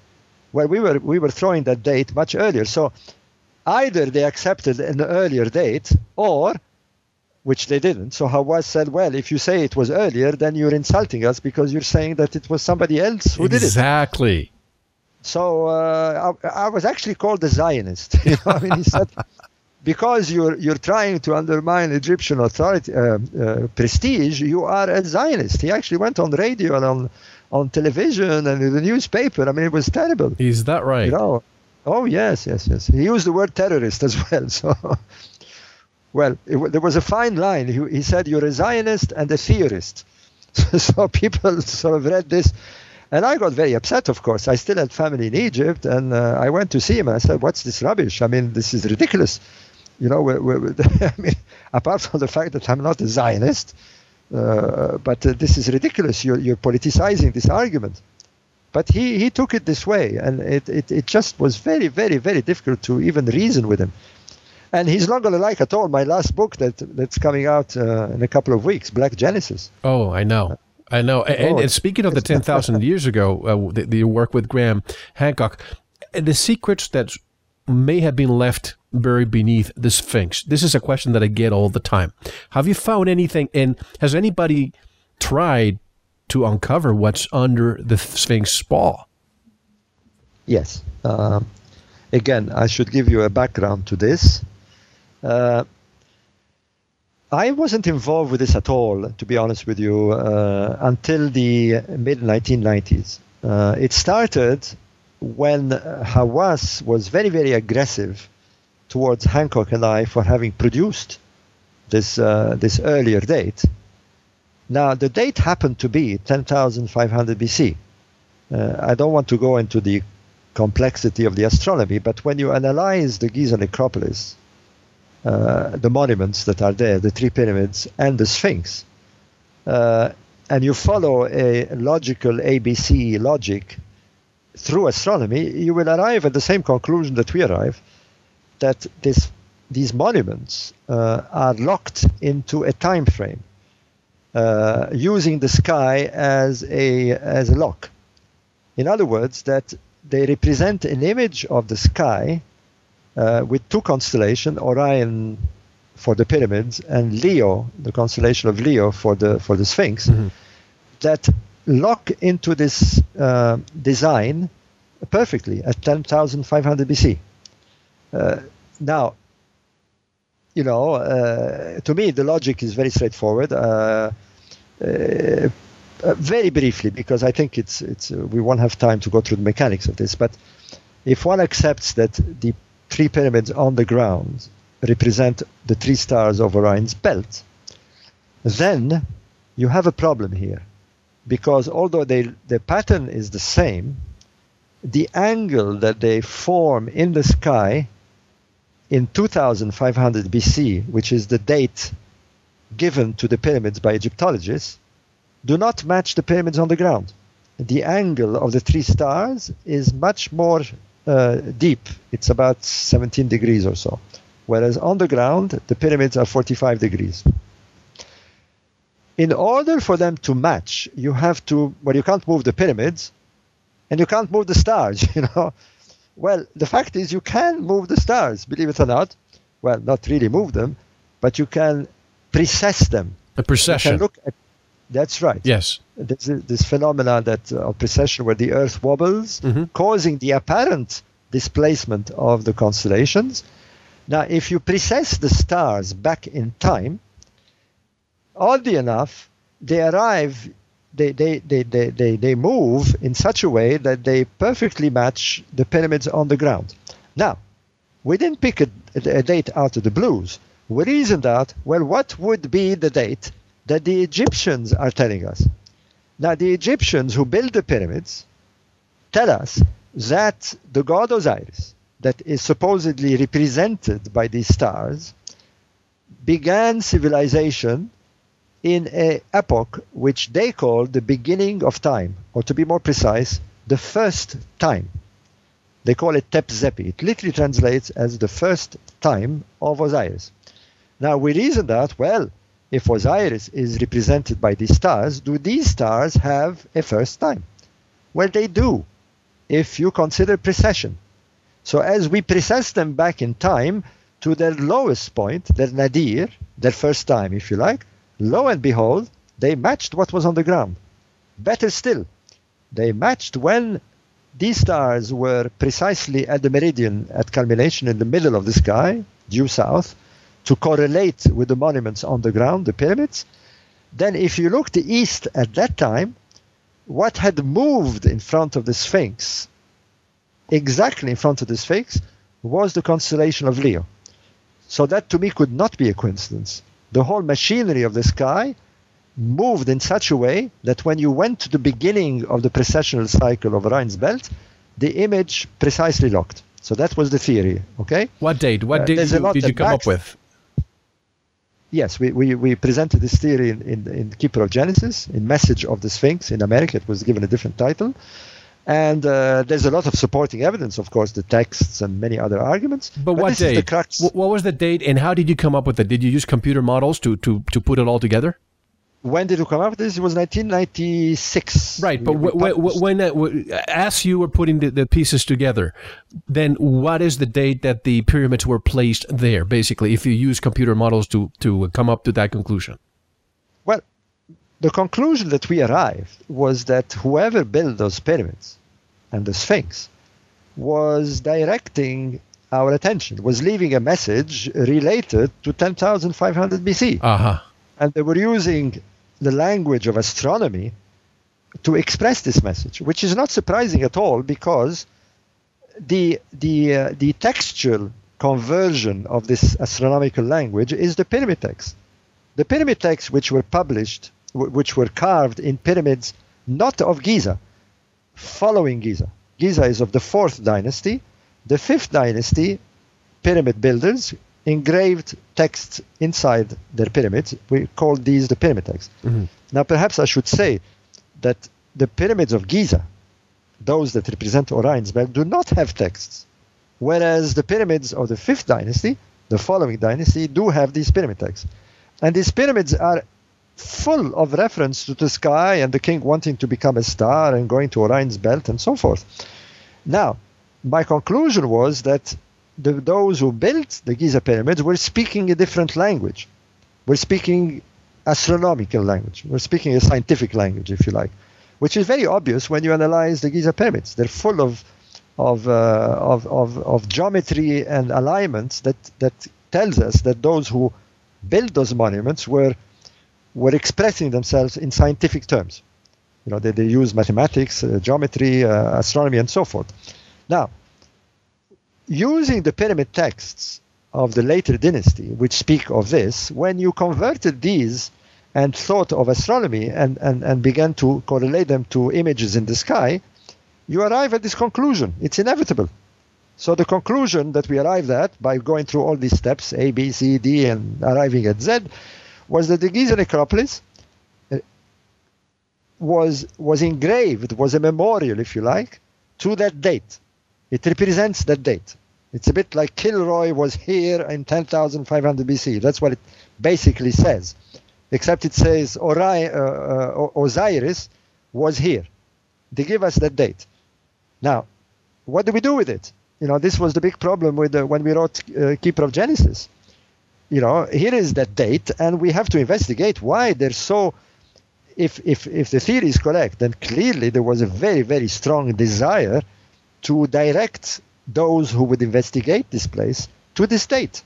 C: Well, we were we were throwing that date much earlier. So either they accepted an earlier date or which they didn't. So Hawass said, well, if you say it was earlier, then you're insulting us because you're saying that it was somebody else who
A: exactly.
C: did it.
A: Exactly.
C: So uh, I, I, was actually called a Zionist. You know, I mean, he said, because you're you're trying to undermine Egyptian authority uh, uh, prestige, you are a Zionist. He actually went on radio and on on television and in the newspaper. I mean, it was terrible.
A: Is that right?
C: You know? Oh yes, yes, yes. He used the word terrorist as well. So, well, it, there was a fine line. He, he said you're a Zionist and a theorist. so people sort of read this. And I got very upset, of course. I still had family in Egypt, and uh, I went to see him and I said, What's this rubbish? I mean, this is ridiculous. You know, we're, we're, I mean, apart from the fact that I'm not a Zionist, uh, but uh, this is ridiculous. You're, you're politicizing this argument. But he, he took it this way, and it, it, it just was very, very, very difficult to even reason with him. And he's not going to like at all my last book that that's coming out uh, in a couple of weeks, Black Genesis.
A: Oh, I know. I know. And, and speaking of the 10,000 years ago, uh, the, the, work with Graham Hancock, the secrets that may have been left buried beneath the Sphinx. This is a question that I get all the time. Have you found anything, and has anybody tried to uncover what's under the Sphinx spall?
C: Yes. Um, again, I should give you a background to this. Uh, I wasn't involved with this at all, to be honest with you, uh, until the mid 1990s. Uh, it started when Hawass was very, very aggressive towards Hancock and I for having produced this uh, this earlier date. Now, the date happened to be 10,500 BC. Uh, I don't want to go into the complexity of the astronomy, but when you analyze the Giza necropolis, uh, the monuments that are there, the three pyramids and the Sphinx, uh, and you follow a logical ABC logic through astronomy, you will arrive at the same conclusion that we arrive, that this, these monuments uh, are locked into a time frame, uh, using the sky as a, as a lock. In other words, that they represent an image of the sky uh, with two constellations, Orion for the pyramids and Leo, the constellation of Leo for the for the Sphinx, mm-hmm. that lock into this uh, design perfectly at 10,500 BC. Uh, now, you know, uh, to me the logic is very straightforward. Uh, uh, very briefly, because I think it's it's we won't have time to go through the mechanics of this, but if one accepts that the three pyramids on the ground represent the three stars of Orion's belt, then you have a problem here. Because although they, the pattern is the same, the angle that they form in the sky in 2500 BC, which is the date given to the pyramids by Egyptologists, do not match the pyramids on the ground. The angle of the three stars is much more uh, deep. It's about 17 degrees or so. Whereas on the ground, the pyramids are 45 degrees. In order for them to match, you have to, well, you can't move the pyramids and you can't move the stars, you know. Well, the fact is you can move the stars, believe it or not. Well, not really move them, but you can precess them.
A: A precession.
C: look at, that's right.
A: Yes.
C: This, this phenomena that uh, of precession where the Earth wobbles, mm-hmm. causing the apparent displacement of the constellations. Now, if you precess the stars back in time, oddly enough, they arrive, they, they, they, they, they, they move in such a way that they perfectly match the pyramids on the ground. Now, we didn't pick a, a date out of the blues. We reasoned out, well, what would be the date that the Egyptians are telling us? Now, the Egyptians who built the pyramids tell us that the god Osiris, that is supposedly represented by these stars, began civilization in an epoch which they call the beginning of time, or to be more precise, the first time. They call it Tep Zepi. It literally translates as the first time of Osiris. Now we reason that, well, if Osiris is represented by these stars, do these stars have a first time? Well, they do. if you consider precession. So as we precess them back in time to their lowest point, their nadir, their first time, if you like, lo and behold, they matched what was on the ground. Better still, they matched when these stars were precisely at the meridian at culmination in the middle of the sky, due south, to correlate with the monuments on the ground, the pyramids. Then, if you look to the east at that time, what had moved in front of the Sphinx, exactly in front of the Sphinx, was the constellation of Leo. So that to me could not be a coincidence. The whole machinery of the sky moved in such a way that when you went to the beginning of the precessional cycle of Orion's belt, the image precisely locked. So that was the theory. Okay.
A: What date? What uh, date did you, did you come up with?
C: Yes, we, we, we presented this theory in, in, in Keeper of Genesis, in Message of the Sphinx. In America, it was given a different title. And uh, there's a lot of supporting evidence, of course, the texts and many other arguments.
A: But, but what date? What was the date, and how did you come up with it? Did you use computer models to, to, to put it all together?
C: when did it come up? With this It was 1996.
A: Right, but w- w- when uh, w- as you were putting the, the, pieces together, then what is the date that the pyramids were placed there? Basically, if you use computer models to to come up to that conclusion.
C: The conclusion that we arrived was that whoever built those pyramids and the Sphinx was directing our attention, was leaving a message related to 10,500 BC.
A: Uh-huh.
C: And they were using the language of astronomy to express this message, which is not surprising at all because the the uh, the textual conversion of this astronomical language is the pyramid texts. The pyramid texts which were published, which were carved in pyramids not of Giza, following Giza. Giza is of the fourth dynasty. The fifth dynasty pyramid builders engraved texts inside their pyramids. We call these the pyramid texts. Mm-hmm. Now, perhaps I should say that the pyramids of Giza, those that represent Orion's belt, do not have texts, whereas the pyramids of the fifth dynasty, the following dynasty, do have these pyramid texts. And these pyramids are full of reference to the sky and the king wanting to become a star and going to Orion's belt and so forth. Now, my conclusion was that the, those who built the Giza pyramids were speaking a different language. We're speaking astronomical language. We're speaking a scientific language, if you like, which is very obvious when you analyze the Giza pyramids. They're full of of, uh, of, of, of geometry and alignments that, that tells us that those who built those monuments were were expressing themselves in scientific terms. You know, they, they use mathematics, uh, geometry, uh, astronomy, and so forth. Now, using the pyramid texts of the later dynasty, which speak of this, when you converted these and thought of astronomy and, and, and began to correlate them to images in the sky, you arrive at this conclusion. It's inevitable. So the conclusion that we arrived at by going through all these steps, A, B, C, D, and arriving at Z, was that the Giza necropolis uh, was was engraved, was a memorial, if you like, to that date. It represents that date. It's a bit like Kilroy was here in 10,500 BC. That's what it basically says, except it says Ori- uh, uh, Osiris was here. They give us that date. Now, what do we do with it? You know, this was the big problem with the, when we wrote uh, Keeper of Genesis. You know, here is that date, and we have to investigate why they're so. If if if the theory is correct, then clearly there was a very very strong desire to direct those who would investigate this place to this date.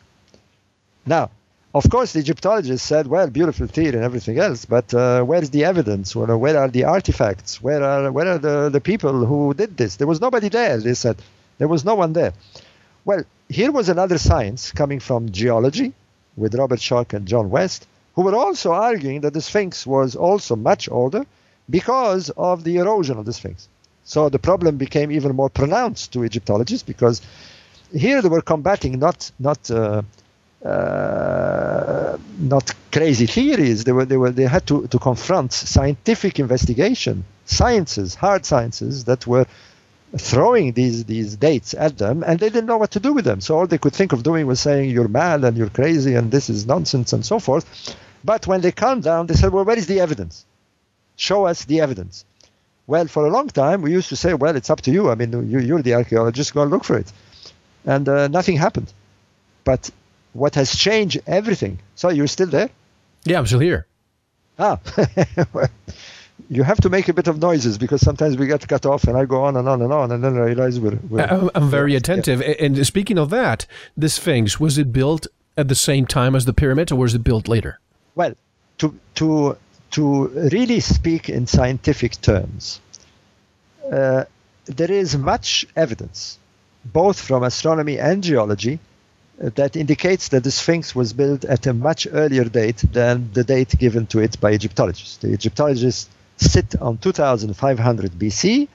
C: Now, of course, the Egyptologists said, well, beautiful theory and everything else, but uh, where's the evidence? Where, where are the artifacts? Where are, where are the, the people who did this? There was nobody there, they said. There was no one there. Well, here was another science coming from geology with Robert Schoch and John West, who were also arguing that the Sphinx was also much older because of the erosion of the Sphinx. So the problem became even more pronounced to Egyptologists because here they were combating not not uh, uh, not crazy theories. They were they were they had to, to confront scientific investigation, sciences, hard sciences that were throwing these these dates at them, and they didn't know what to do with them. So all they could think of doing was saying you're mad and you're crazy and this is nonsense and so forth. But when they calmed down, they said, well, where is the evidence? Show us the evidence. Well, for a long time, we used to say, well, it's up to you. I mean, you, are the archaeologist, go and look for it. And uh, nothing happened. But what has changed everything? So you're still there?
A: Yeah, I'm still here.
C: Ah, you have to make a bit of noises because sometimes we get cut off and I go on and on and on and then I realize we're. we're
A: I'm very attentive. Yeah. And speaking of that, the Sphinx, was it built at the same time as the pyramid or was it built later?
C: Well, to, to, to really speak in scientific terms, uh, there is much evidence, both from astronomy and geology, uh, that indicates that the Sphinx was built at a much earlier date than the date given to it by Egyptologists. The Egyptologists sit on 2500 BC,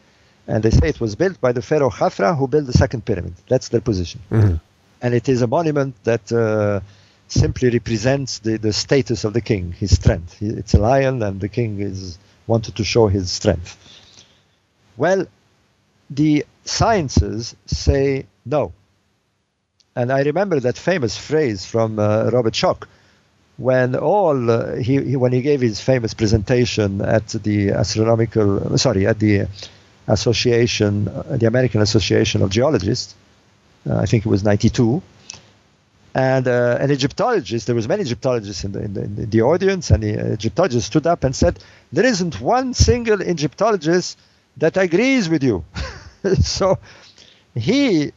C: and they say it was built by the pharaoh Khafra, who built the second pyramid. That's their position. Mm-hmm. And it is a monument that uh, simply represents the, the status of the king, his strength. It's a lion, and the king is wanted to show his strength. Well, the sciences say no. And I remember that famous phrase from uh, Robert Schoch when all uh, he, he, when he gave his famous presentation at the astronomical sorry at the association uh, the American Association of Geologists uh, I think it was 92 and uh, an Egyptologist there was many Egyptologists in the, in the, in the audience and the Egyptologist stood up and said there isn't one single Egyptologist that agrees with you. So he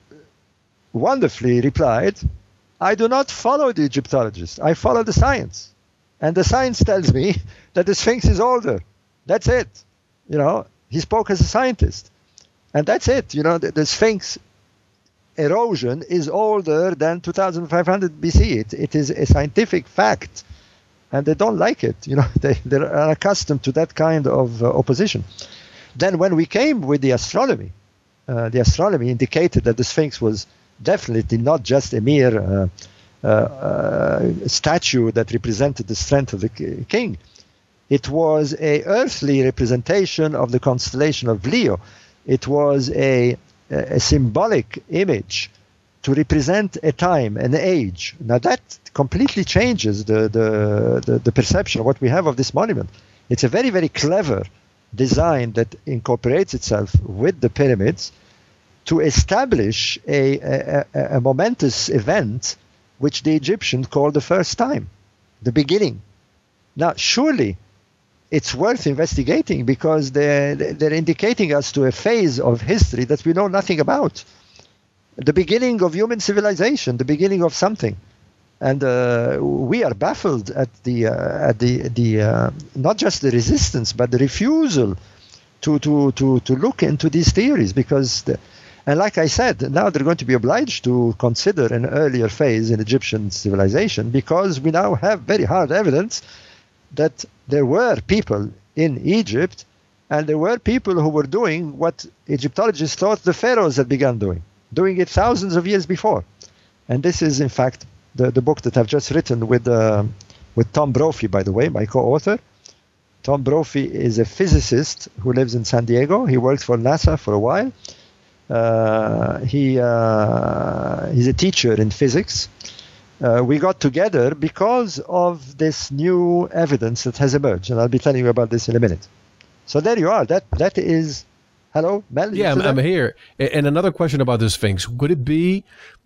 C: wonderfully replied I do not follow the Egyptologists. I follow the science. And the science tells me that the Sphinx is older. That's it. You know, he spoke as a scientist. And that's it. You know, the, the Sphinx erosion is older than 2500 BC. It, it is a scientific fact. And they don't like it. You know, they, they're unaccustomed to that kind of uh, opposition. Then when we came with the astronomy, uh, the astronomy indicated that the Sphinx was definitely not just a mere uh, uh, uh, statue that represented the strength of the king. It was a earthly representation of the constellation of Leo. It was a, a symbolic image to represent a time, an age. Now that completely changes the, the, the, the, perception of what we have of this monument. It's a very, very clever design that incorporates itself with the pyramids to establish a, a, a, momentous event which the Egyptians called the first time, the beginning. Now, surely it's worth investigating because they're, they're indicating us to a phase of history that we know nothing about. The beginning of human civilization, the beginning of something. And uh, we are baffled at the, uh, at the, the uh, not just the resistance, but the refusal to, to, to, to look into these theories because the, and like I said, now they're going to be obliged to consider an earlier phase in Egyptian civilization because we now have very hard evidence that there were people in Egypt and there were people who were doing what Egyptologists thought the pharaohs had begun doing, doing it thousands of years before. And this is, in fact, the, the book that I've just written with, uh, with Tom Brophy, by the way, my co author. Tom Brophy is a physicist who lives in San Diego. He worked for NASA for a while he uh, he's a teacher in physics. Uh, we got together because of this new evidence that has emerged, and I'll be telling you about this in a minute. So there you are. That that is. Hello, Mel.
A: Yeah, I'm, I'm, here. And another question about the Sphinx: Would it be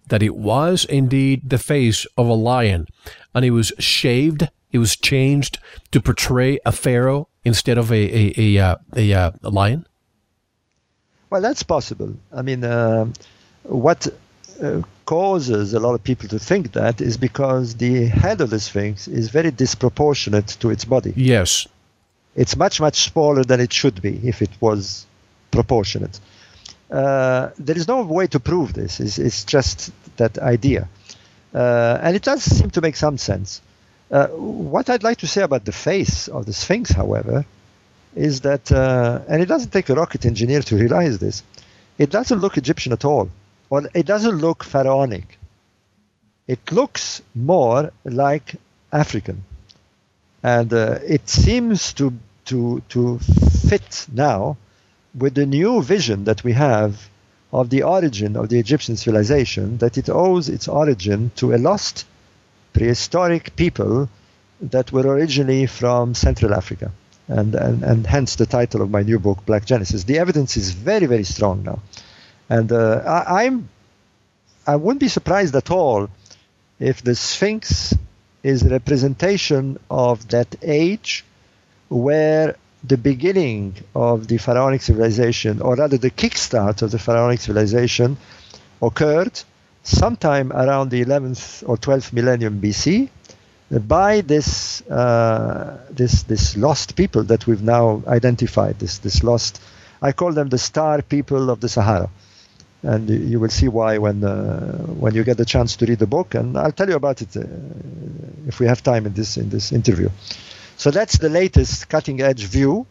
A: that it was indeed the face of a lion, and it was shaved? It was changed to portray a pharaoh instead of a a a, a, a, a lion.
C: Well, that's possible. I mean, uh, what uh, causes a lot of people to think that is because the head of the Sphinx is very disproportionate to its body.
A: Yes.
C: It's much, much smaller than it should be if it was proportionate. Uh, there is no way to prove this. It's, it's just that idea. Uh, and it does seem to make some sense. Uh, what I'd like to say about the face of the Sphinx, however, is that, uh, and it doesn't take a rocket engineer to realize this, it doesn't look Egyptian at all, or it doesn't look pharaonic. It looks more like African, and uh, it seems to to to fit now with the new vision that we have of the origin of the Egyptian civilization, that it owes its origin to a lost prehistoric people that were originally from Central Africa and, and, and hence the title of my new book, Black Genesis. The evidence is very, very strong now. And uh, I, I'm, I wouldn't be surprised at all if the Sphinx is a representation of that age where the beginning of the pharaonic civilization, or rather the kickstart of the pharaonic civilization, occurred sometime around the 11th or 12th millennium BC by this uh, this this lost people that we've now identified. This this lost, I call them the star people of the Sahara, and you will see why when uh, when you get the chance to read the book, and I'll tell you about it uh, if we have time in this in this interview. So that's the latest cutting edge view.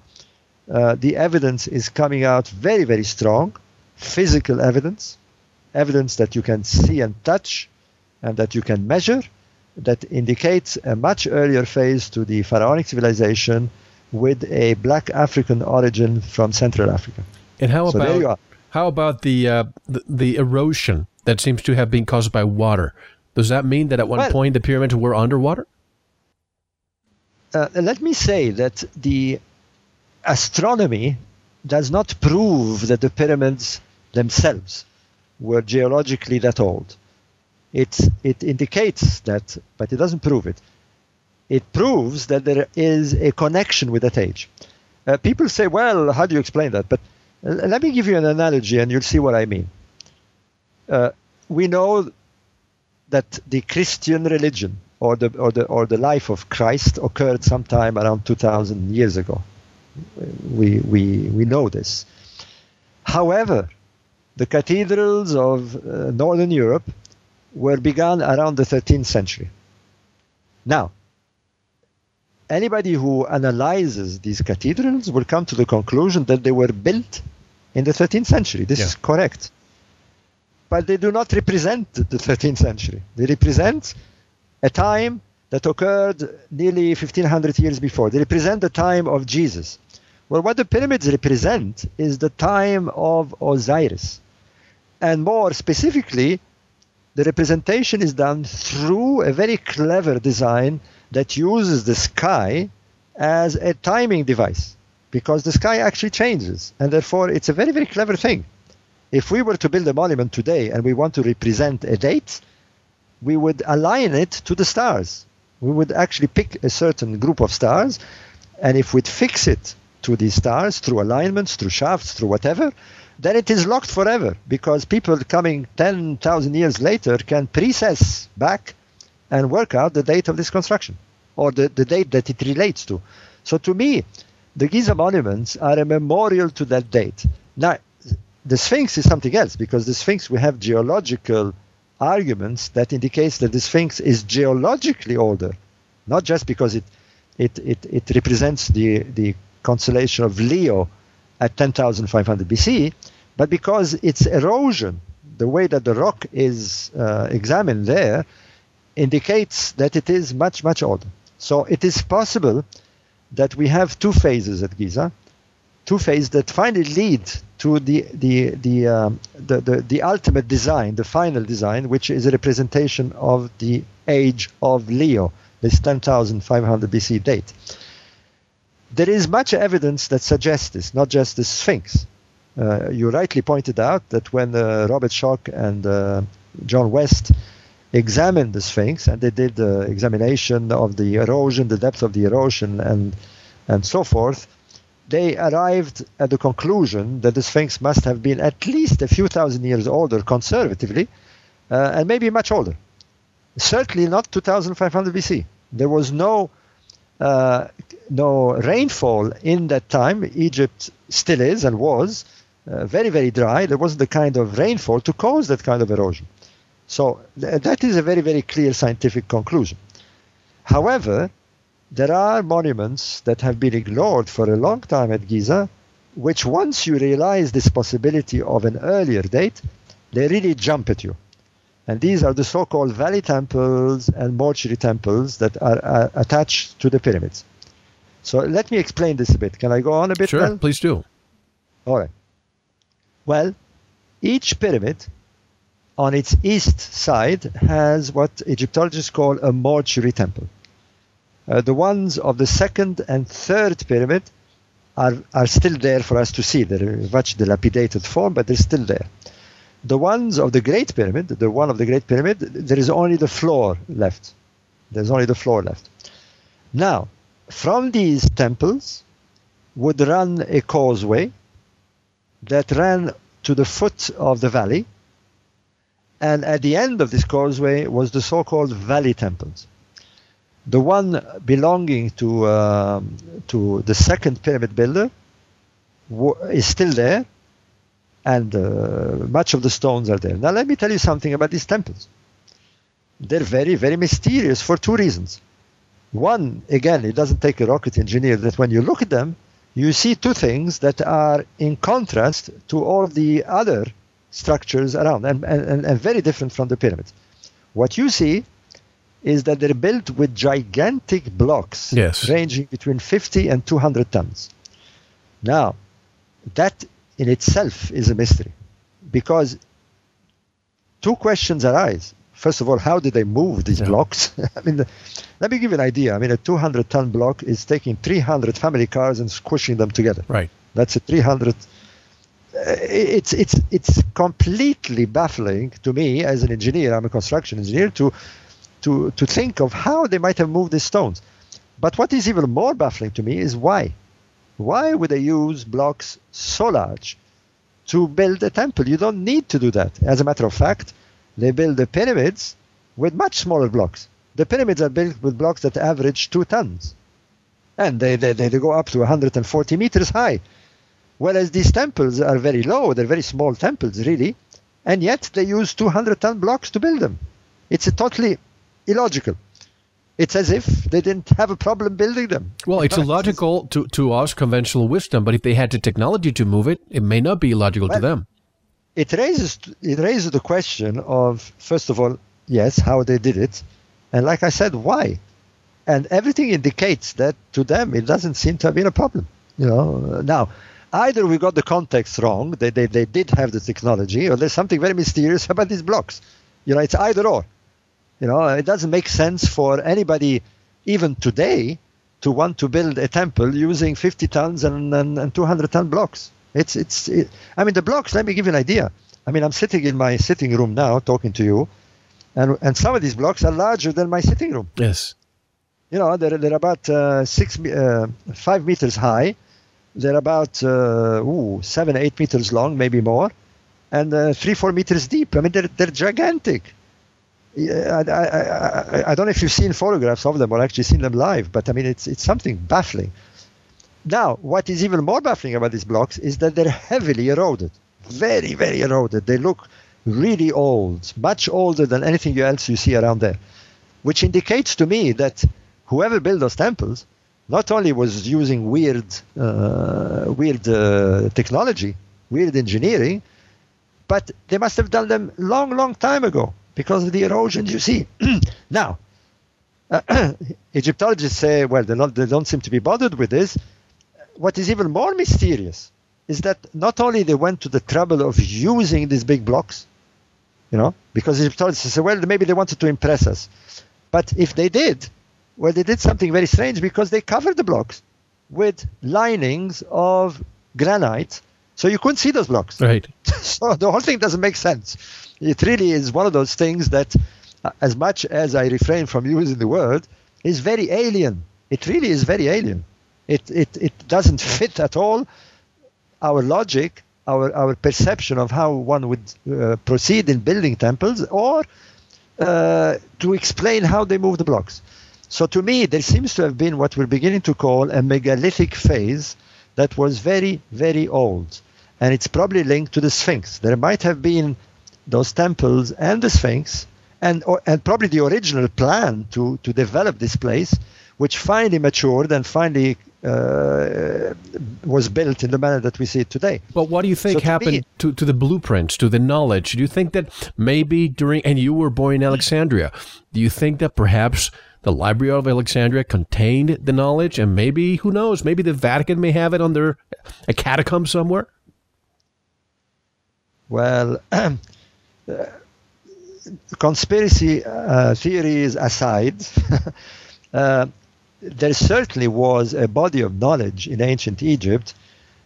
C: Uh, the evidence is coming out very very strong, physical evidence, evidence that you can see and touch, and that you can measure that indicates a much earlier phase to the pharaonic civilization with a black African origin from Central Africa.
A: And how
C: so
A: about how about the, uh, the, the erosion that seems to have been caused by water? Does that mean that at one
C: well,
A: point the pyramids were underwater?
C: Uh, let me say that the astronomy does not prove that the pyramids themselves were geologically that old. It, it indicates that, but it doesn't prove it. It proves that there is a connection with that age. Uh, people say, well, how do you explain that? But uh, let me give you an analogy and you'll see what I mean. Uh, we know that the Christian religion or the, or, the, or the life of Christ occurred sometime around 2000 years ago. We, we, we know this. However, the cathedrals of uh, Northern Europe were begun around the 13th century. Now, anybody who analyzes these cathedrals will come to the conclusion that they were built in the 13th century. This yeah. is correct. But they do not represent the 13th century. They represent a time that occurred nearly 1500 years before. They represent the time of Jesus. Well, what the pyramids represent is the time of Osiris. And more specifically, the representation is done through a very clever design that uses the sky as a timing device because the sky actually changes and therefore it's a very very clever thing. If we were to build a monument today and we want to represent a date we would align it to the stars. We would actually pick a certain group of stars and if we'd fix it to these stars through alignments through shafts through whatever then it is locked forever because people coming 10,000 years later can precess back and work out the date of this construction or the, the date that it relates to. So to me, the Giza monuments are a memorial to that date. Now, the Sphinx is something else because the Sphinx we have geological arguments that indicates that the Sphinx is geologically older, not just because it it, it, it represents the, the constellation of Leo at 10,500 BC, but because its erosion, the way that the rock is uh, examined there, indicates that it is much, much older. So it is possible that we have two phases at Giza, two phases that finally lead to the the the, um, the, the the ultimate design, the final design, which is a representation of the age of Leo, this 10,500 BC date there is much evidence that suggests this, not just the Sphinx. Uh, you rightly pointed out that when uh, Robert Schoch and uh, John West examined the Sphinx, and they did the examination of the erosion, the depth of the erosion, and and so forth, they arrived at the conclusion that the Sphinx must have been at least a few thousand years older, conservatively, uh, and maybe much older. Certainly not 2,500 BC. There was no uh, no rainfall in that time. Egypt still is and was uh, very, very dry. There wasn't the kind of rainfall to cause that kind of erosion. So th- that is a very, very clear scientific conclusion. However, there are monuments that have been ignored for a long time at Giza, which once you realize this possibility of an earlier date, they really jump at you. And these are the so-called valley temples and mortuary temples that are, are attached to the pyramids. So let me explain this a bit. Can I go on a bit?
A: Sure, please do.
C: All right. Well, each pyramid on its east side has what Egyptologists call a mortuary temple. Uh, the ones of the second and third pyramid are, are still there for us to see. They're in much dilapidated form, but they're still there. The ones of the Great Pyramid, the one of the Great Pyramid, there is only the floor left. There's only the floor left. Now, from these temples would run a causeway that ran to the foot of the valley, and at the end of this causeway was the so-called valley temples. The one belonging to um, to the second pyramid builder is still there, and uh, much of the stones are there. Now, let me tell you something about these temples. They're very, very mysterious for two reasons. One, again, it doesn't take a rocket engineer that when you look at them, you see two things that are in contrast to all the other structures around and, and, and very different from the pyramids. What you see is that they're built with gigantic blocks
A: yes.
C: ranging between 50 and 200 tons. Now, that in itself is a mystery because two questions arise. First of all, how did they move these yeah. blocks? I mean, the, let me give you an idea. I mean, a 200 ton block is taking 300 family cars and squishing them together.
A: Right.
C: That's a 300. Uh, it's it's it's completely baffling to me as an engineer. I'm a construction engineer to to to think of how they might have moved these stones. But what is even more baffling to me is why. Why would they use blocks so large to build a temple? You don't need to do that. As a matter of fact, they build the pyramids with much smaller blocks. The pyramids are built with blocks that average two tons. And they, they, they go up to 140 meters high. Whereas these temples are very low, they're very small temples, really, and yet they use 200 ton blocks to build them. It's a totally illogical. It's as if they didn't have a problem building them.
A: Well, it's illogical to, to us, conventional wisdom, but if they had the technology to move it, it may not be illogical well, to them.
C: It raises, it raises the question of, first of all, yes, how they did it, and like I said, why? And everything indicates that to them it doesn't seem to have been a problem. You know, now either we got the context wrong, they, they, they did have the technology, or there's something very mysterious about these blocks. You know, it's either or. You know, it doesn't make sense for anybody, even today, to want to build a temple using 50 tons and, and, and 200 ton blocks. It's, it's, it, I mean, the blocks, let me give you an idea. I mean, I'm sitting in my sitting room now talking to you, and and some of these blocks are larger than my sitting room.
A: Yes.
C: You know, they're they're about uh, six uh, five meters high. They're about uh, ooh, seven eight meters long, maybe more, and uh, three four meters deep. I mean, they're they're gigantic. I, I, I, don't know if you've seen photographs of them or actually seen them live, but I mean, it's it's something baffling. Now, what is even more baffling about these blocks is that they're heavily eroded, very, very eroded. They look really old, much older than anything else you see around there, which indicates to me that whoever built those temples not only was using weird, uh, weird uh, technology, weird engineering, but they must have done them long, long time ago because of the erosions you see. now, uh, Egyptologists say, well, not, they don't seem to be bothered with this. What is even more mysterious is that not only they went to the trouble of using these big blocks, you know, because Egyptologists say, well, maybe they wanted to impress us. But if they did, well, they did something very strange because they covered the blocks with linings of granite, so you couldn't see those blocks.
A: Right.
C: so the whole thing doesn't make sense. It really is one of those things that, uh, as much as I refrain from using the word, is very alien. It really is very alien. It, it, it doesn't fit at all our logic our, our perception of how one would uh, proceed in building temples or uh, to explain how they move the blocks. So to me, there seems to have been what we're beginning to call a megalithic phase that was very, very old. And it's probably linked to the Sphinx. There might have been those temples and the Sphinx, and, or, and probably the original plan to, to develop this place, which finally matured and finally uh, was built in the manner that we see it today.
A: But what do you think so to happened me, to, to the blueprints, to the knowledge? Do you think that maybe during, and you were born in Alexandria, do you think that perhaps the Library of Alexandria contained the knowledge and maybe, who knows, maybe the Vatican may have it under a catacomb somewhere?
C: Well, uh, conspiracy uh, theories aside, uh, there certainly was a body of knowledge in ancient Egypt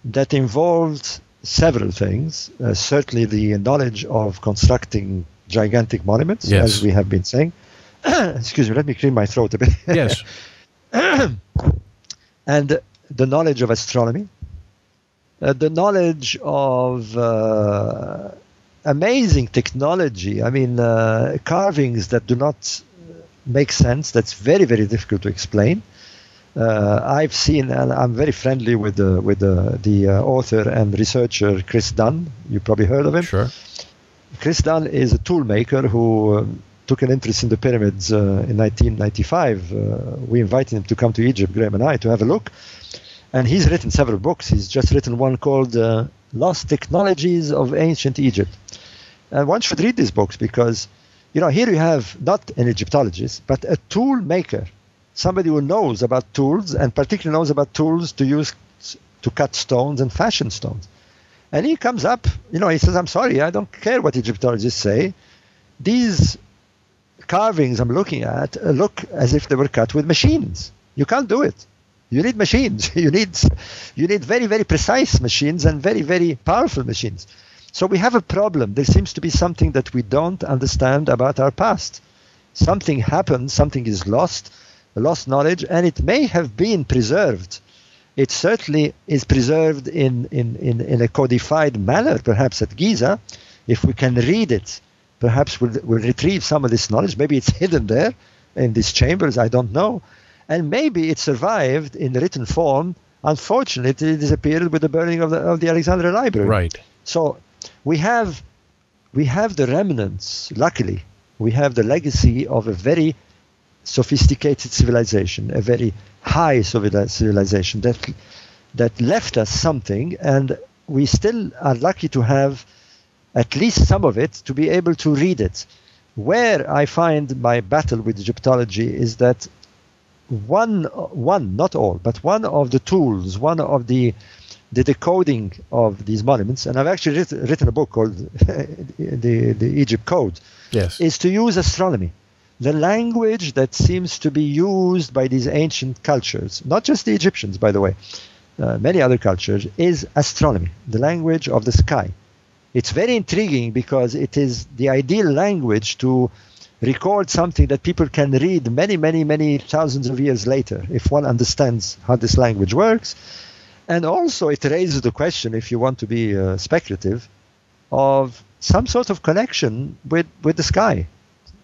C: that involved several things. Uh, certainly, the knowledge of constructing gigantic monuments,
A: Yes.
C: as we have been saying. Excuse me, let me clear my throat a bit.
A: Yes.
C: and the knowledge of astronomy, uh, the knowledge of uh, amazing technology. I mean, uh, carvings that do not make sense. That's very, very difficult to explain. Uh, I've seen, and I'm very friendly with the with the, the uh, author and researcher Chris Dunn. You probably heard of him.
A: Sure.
C: Chris Dunn is a tool maker who um, took an interest in the pyramids uh, in 1995. Uh, we invited him to come to Egypt, Graham and I, to have a look. And he's written several books. He's just written one called uh, Lost Technologies of Ancient Egypt. And one should read these books because, you know, here you have not an Egyptologist, but a tool maker, somebody who knows about tools and particularly knows about tools to use to cut stones and fashion stones. And he comes up, you know, he says, I'm sorry, I don't care what Egyptologists say. These carvings I'm looking at look as if they were cut with machines. You can't do it. You need machines. you need you need very, very precise machines and very, very powerful machines. So we have a problem. There seems to be something that we don't understand about our past. Something happened, something is lost, lost knowledge, and it may have been preserved it certainly is preserved in, in, in, in a codified manner, perhaps at Giza. If we can read it, perhaps we'll, we'll retrieve some of this knowledge. Maybe it's hidden there in these chambers, I don't know. And maybe it survived in written form. Unfortunately, it disappeared with the burning of the, of the Alexandria Library.
A: Right.
C: So we have, we have the remnants, luckily, we have the legacy of a very sophisticated civilization, a very high civilization that that left us something, and we still are lucky to have at least some of it to be able to read it. Where I find my battle with Egyptology is that one, one, not all, but one of the tools, one of the the decoding of these monuments, and I've actually writ- written a book called the the Egypt Code,
A: Yes.
C: is to use astronomy the language that seems to be used by these ancient cultures, not just the Egyptians, by the way, uh, many other cultures, is astronomy, the language of the sky. It's very intriguing because it is the ideal language to record something that people can read many, many, many thousands of years later if one understands how this language works. And also, it raises the question, if you want to be uh, speculative, of some sort of connection with, with the sky.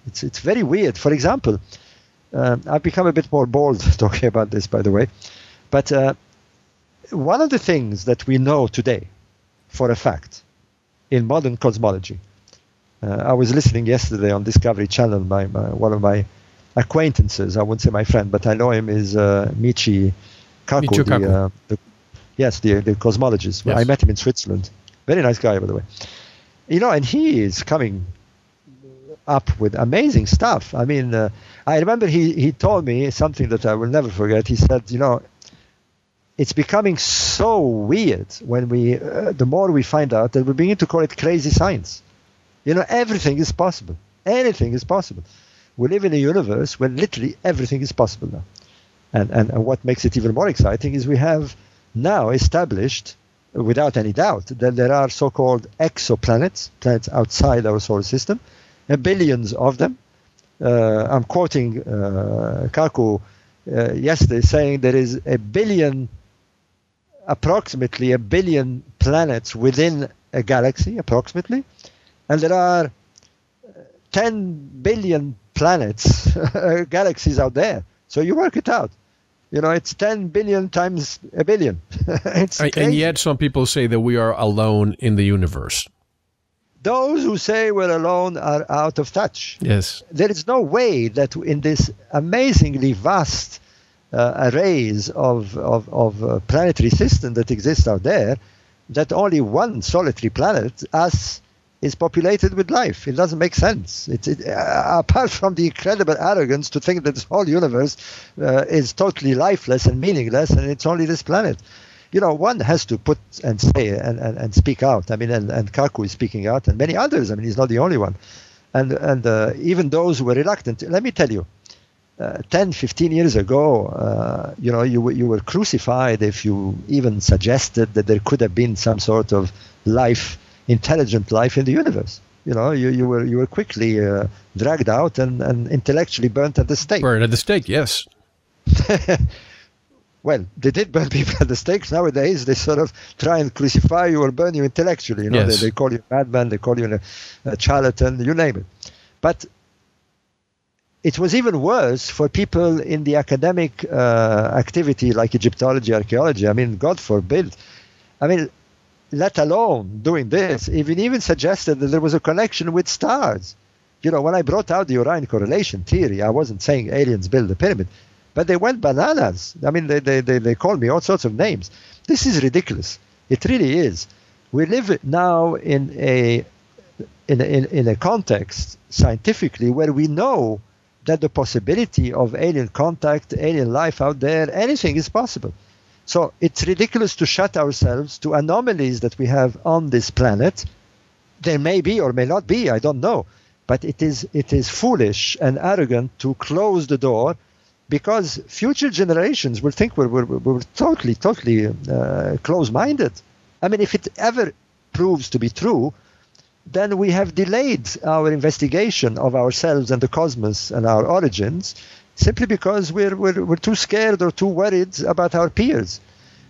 C: It's, it's very weird. For example, um, I've become a bit more bold talking about this, by the way. But uh, one of the things that we know today, for a fact, in modern cosmology, uh, I was listening yesterday on Discovery Channel. My, my one of my acquaintances, I wouldn't say my friend, but I know him is uh, Michio Kaku.
A: Michio
C: the,
A: Kaku.
C: uh, the, yes, the, the cosmologist.
A: Yes.
C: I met him in Switzerland. Very nice guy, by the way. You know, and he is coming up with amazing stuff. I mean, uh, I remember he, he told me something that I will never forget. He said, you know, it's becoming so weird when we, uh, the more we find out that we begin to call it crazy science. You know, everything is possible. Anything is possible. We live in a universe where literally everything is possible now. And, and, and what makes it even more exciting is we have now established, without any doubt, that there are so called exoplanets, planets outside our solar system, and billions of them. Uh, I'm quoting uh, Kaku uh, yesterday saying there is a billion, approximately a billion planets within a galaxy, approximately, and there are uh, 10 billion planets, galaxies out there. So you work it out. You know, it's 10 billion times a billion. it's
A: And- and yet, some people say that we are alone in the universe.
C: Those who say we're alone are out of touch.
A: Yes.
C: There is no way that in this amazingly vast uh, arrays of, of, of uh, planetary system that exists out there, that only one solitary planet, us, is populated with life. It doesn't make sense. It, it, uh, apart from the incredible arrogance to think that this whole universe uh, is totally lifeless and meaningless, and it's only this planet. You know, one has to put and say and, and, and speak out. I mean, and, and Kaku is speaking out, and many others. I mean, he's not the only one. And and uh, even those who were reluctant. Let me tell you, uh, 10, 15 years ago, uh, you know, you, you were crucified if you even suggested that there could have been some sort of life, intelligent life in the universe. You know, you, you were you were quickly uh, dragged out and, and intellectually burnt at the stake.
A: Burnt at the stake, yes.
C: well, they did burn people at the stakes. Nowadays, they sort of try and crucify you or burn you intellectually. You know,
A: yes.
C: they, they, call you a madman, they call you a, a charlatan, you name it. But it was even worse for people in the academic uh, activity like Egyptology, archaeology. I mean, God forbid. I mean, let alone doing this, even even suggested that there was a connection with stars. You know, when I brought out the Orion correlation theory, I wasn't saying aliens built the pyramid, but they went bananas. I mean, they, they, they, they called me all sorts of names. This is ridiculous. It really is. We live now in a in in, in a context scientifically where we know that the possibility of alien contact, alien life out there, anything is possible. So it's ridiculous to shut ourselves to anomalies that we have on this planet. There may be or may not be, I don't know. But it is it is foolish and arrogant to close the door because future generations will think we're, we're, we're totally, totally uh, close minded. I mean, if it ever proves to be true, then we have delayed our investigation of ourselves and the cosmos and our origins simply because we're, we're, we're too scared or too worried about our peers.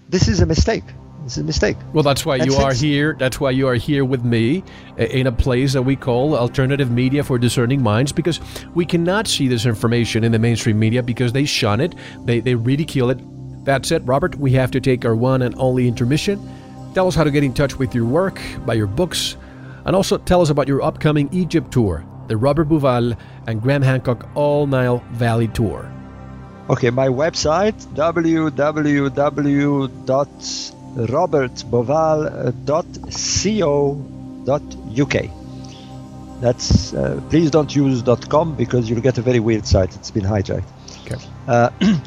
C: This is a mistake. This is a mistake.
A: Well, that's why you are here. That's why you are here with me uh, in a place that we call alternative media for discerning minds because we cannot see this information in the mainstream media because they shun it, they, they ridicule it. That's it, Robert. We have to take our one and only intermission. Tell us how to get in touch with your work, buy your books, and also tell us about your upcoming Egypt tour, the Robert Bauval and Graham Hancock All Nile Valley Tour.
C: Okay, my website www.robertbauval.co.uk. That's uh, please don't use .com because you'll get a very weird site. It's been hijacked.
A: Okay.
C: Uh,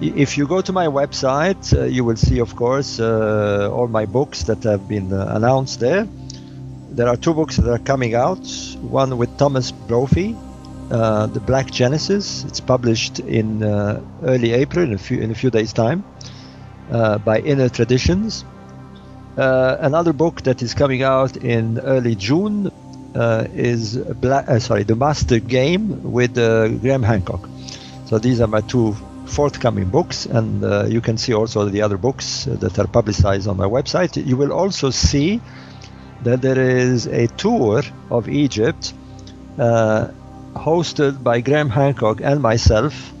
C: if you go to my website, uh, you will see, of course, uh, all my books that have been uh, announced there. There are two books that are coming out. One with Thomas Brophy, uh, The Black Genesis. It's published in uh, early April, in a few in a few days' time, uh, by Inner Traditions. another book that is coming out in early June is Black, sorry, The Master Game with Graham Hancock. So these are my two forthcoming books, and uh, you can see also the other books that are publicized on my website. You will also see that there is a tour of Egypt uh, hosted by Graham Hancock and myself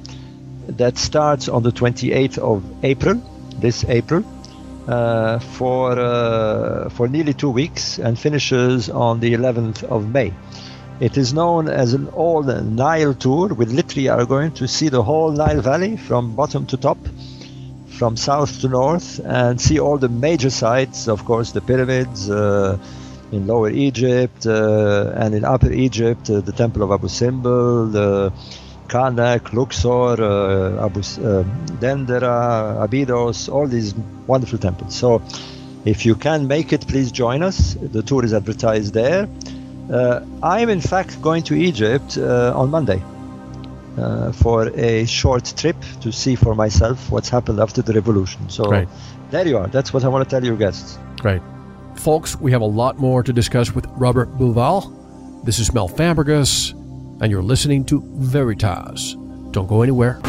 C: that starts on the 28th of April, this April, uh, for uh, for nearly two weeks and finishes on the 11th of May. It is known as an all Nile tour. We literally are going to see the whole Nile Valley from bottom to top, from south to north, and see all the major sites. Of course, the pyramids uh, in Lower Egypt uh, and in Upper Egypt, uh, the Temple of Abu Simbel, the Karnak, Luxor, uh, Abu uh, Dendera, Abydos, all these wonderful temples. So, if you can make it, please join us. The tour is advertised there. Uh, I am in fact going to Egypt uh, on Monday uh, for a short trip to see for myself what's happened after the revolution. So
A: Great.
C: there you are. That's what I want to tell your guests.
A: Great. Folks, we have a lot more to discuss with Robert Bauval. This is Mel Fabregas, and you're listening to Veritas. Don't go anywhere.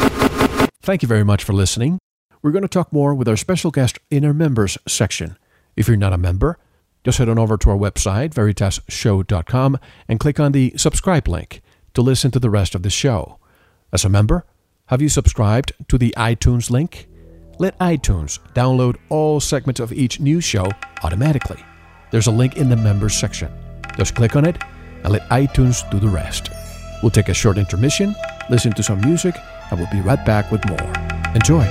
A: Thank you very much for listening. We're going to talk more with our special guest in our members section. If you're not a member, just head on over to our website, veritasshow.com, and click on the subscribe link to listen to the rest of the show. As a member, have you subscribed to the iTunes link? Let iTunes download all segments of each new show automatically. There's a link in the members section. Just click on it and let iTunes do the rest. We'll take a short intermission, listen to some music, and we'll be right back with more. Enjoy.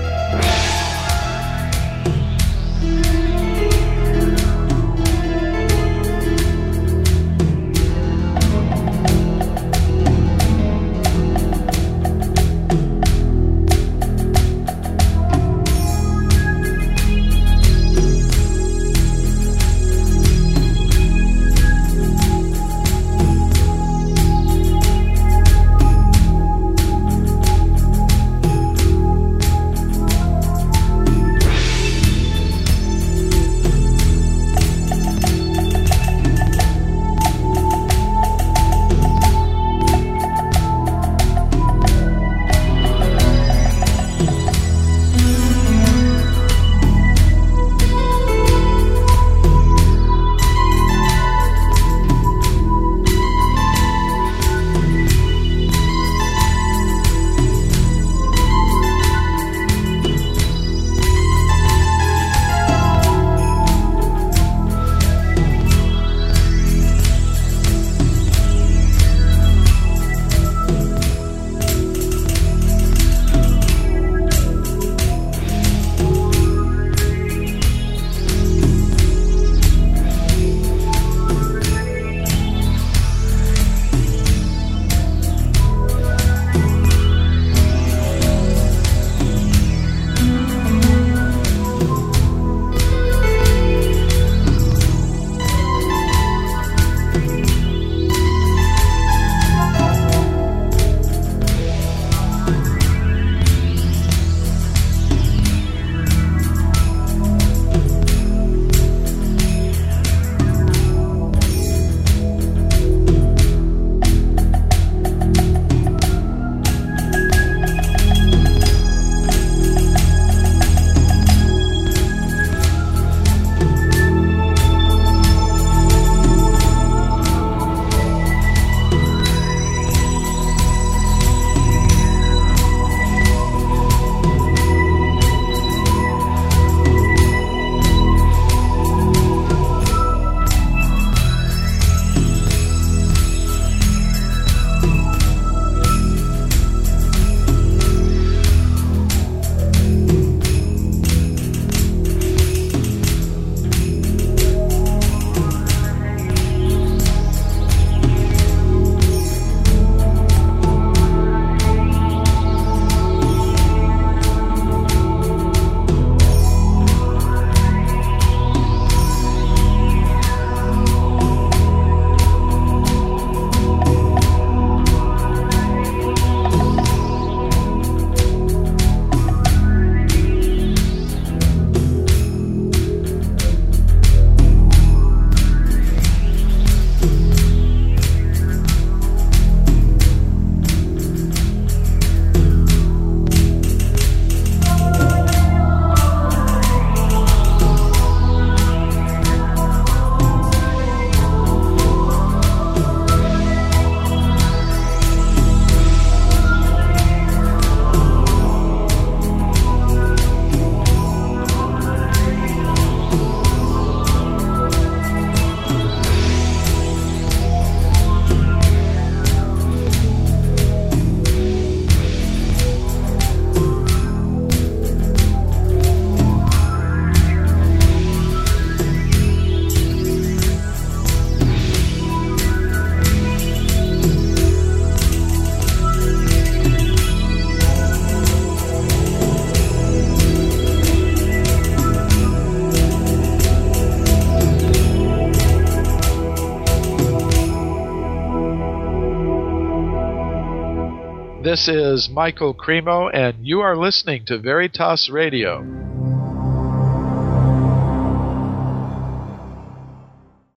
D: This is Michael Cremo, and you are listening to Veritas Radio.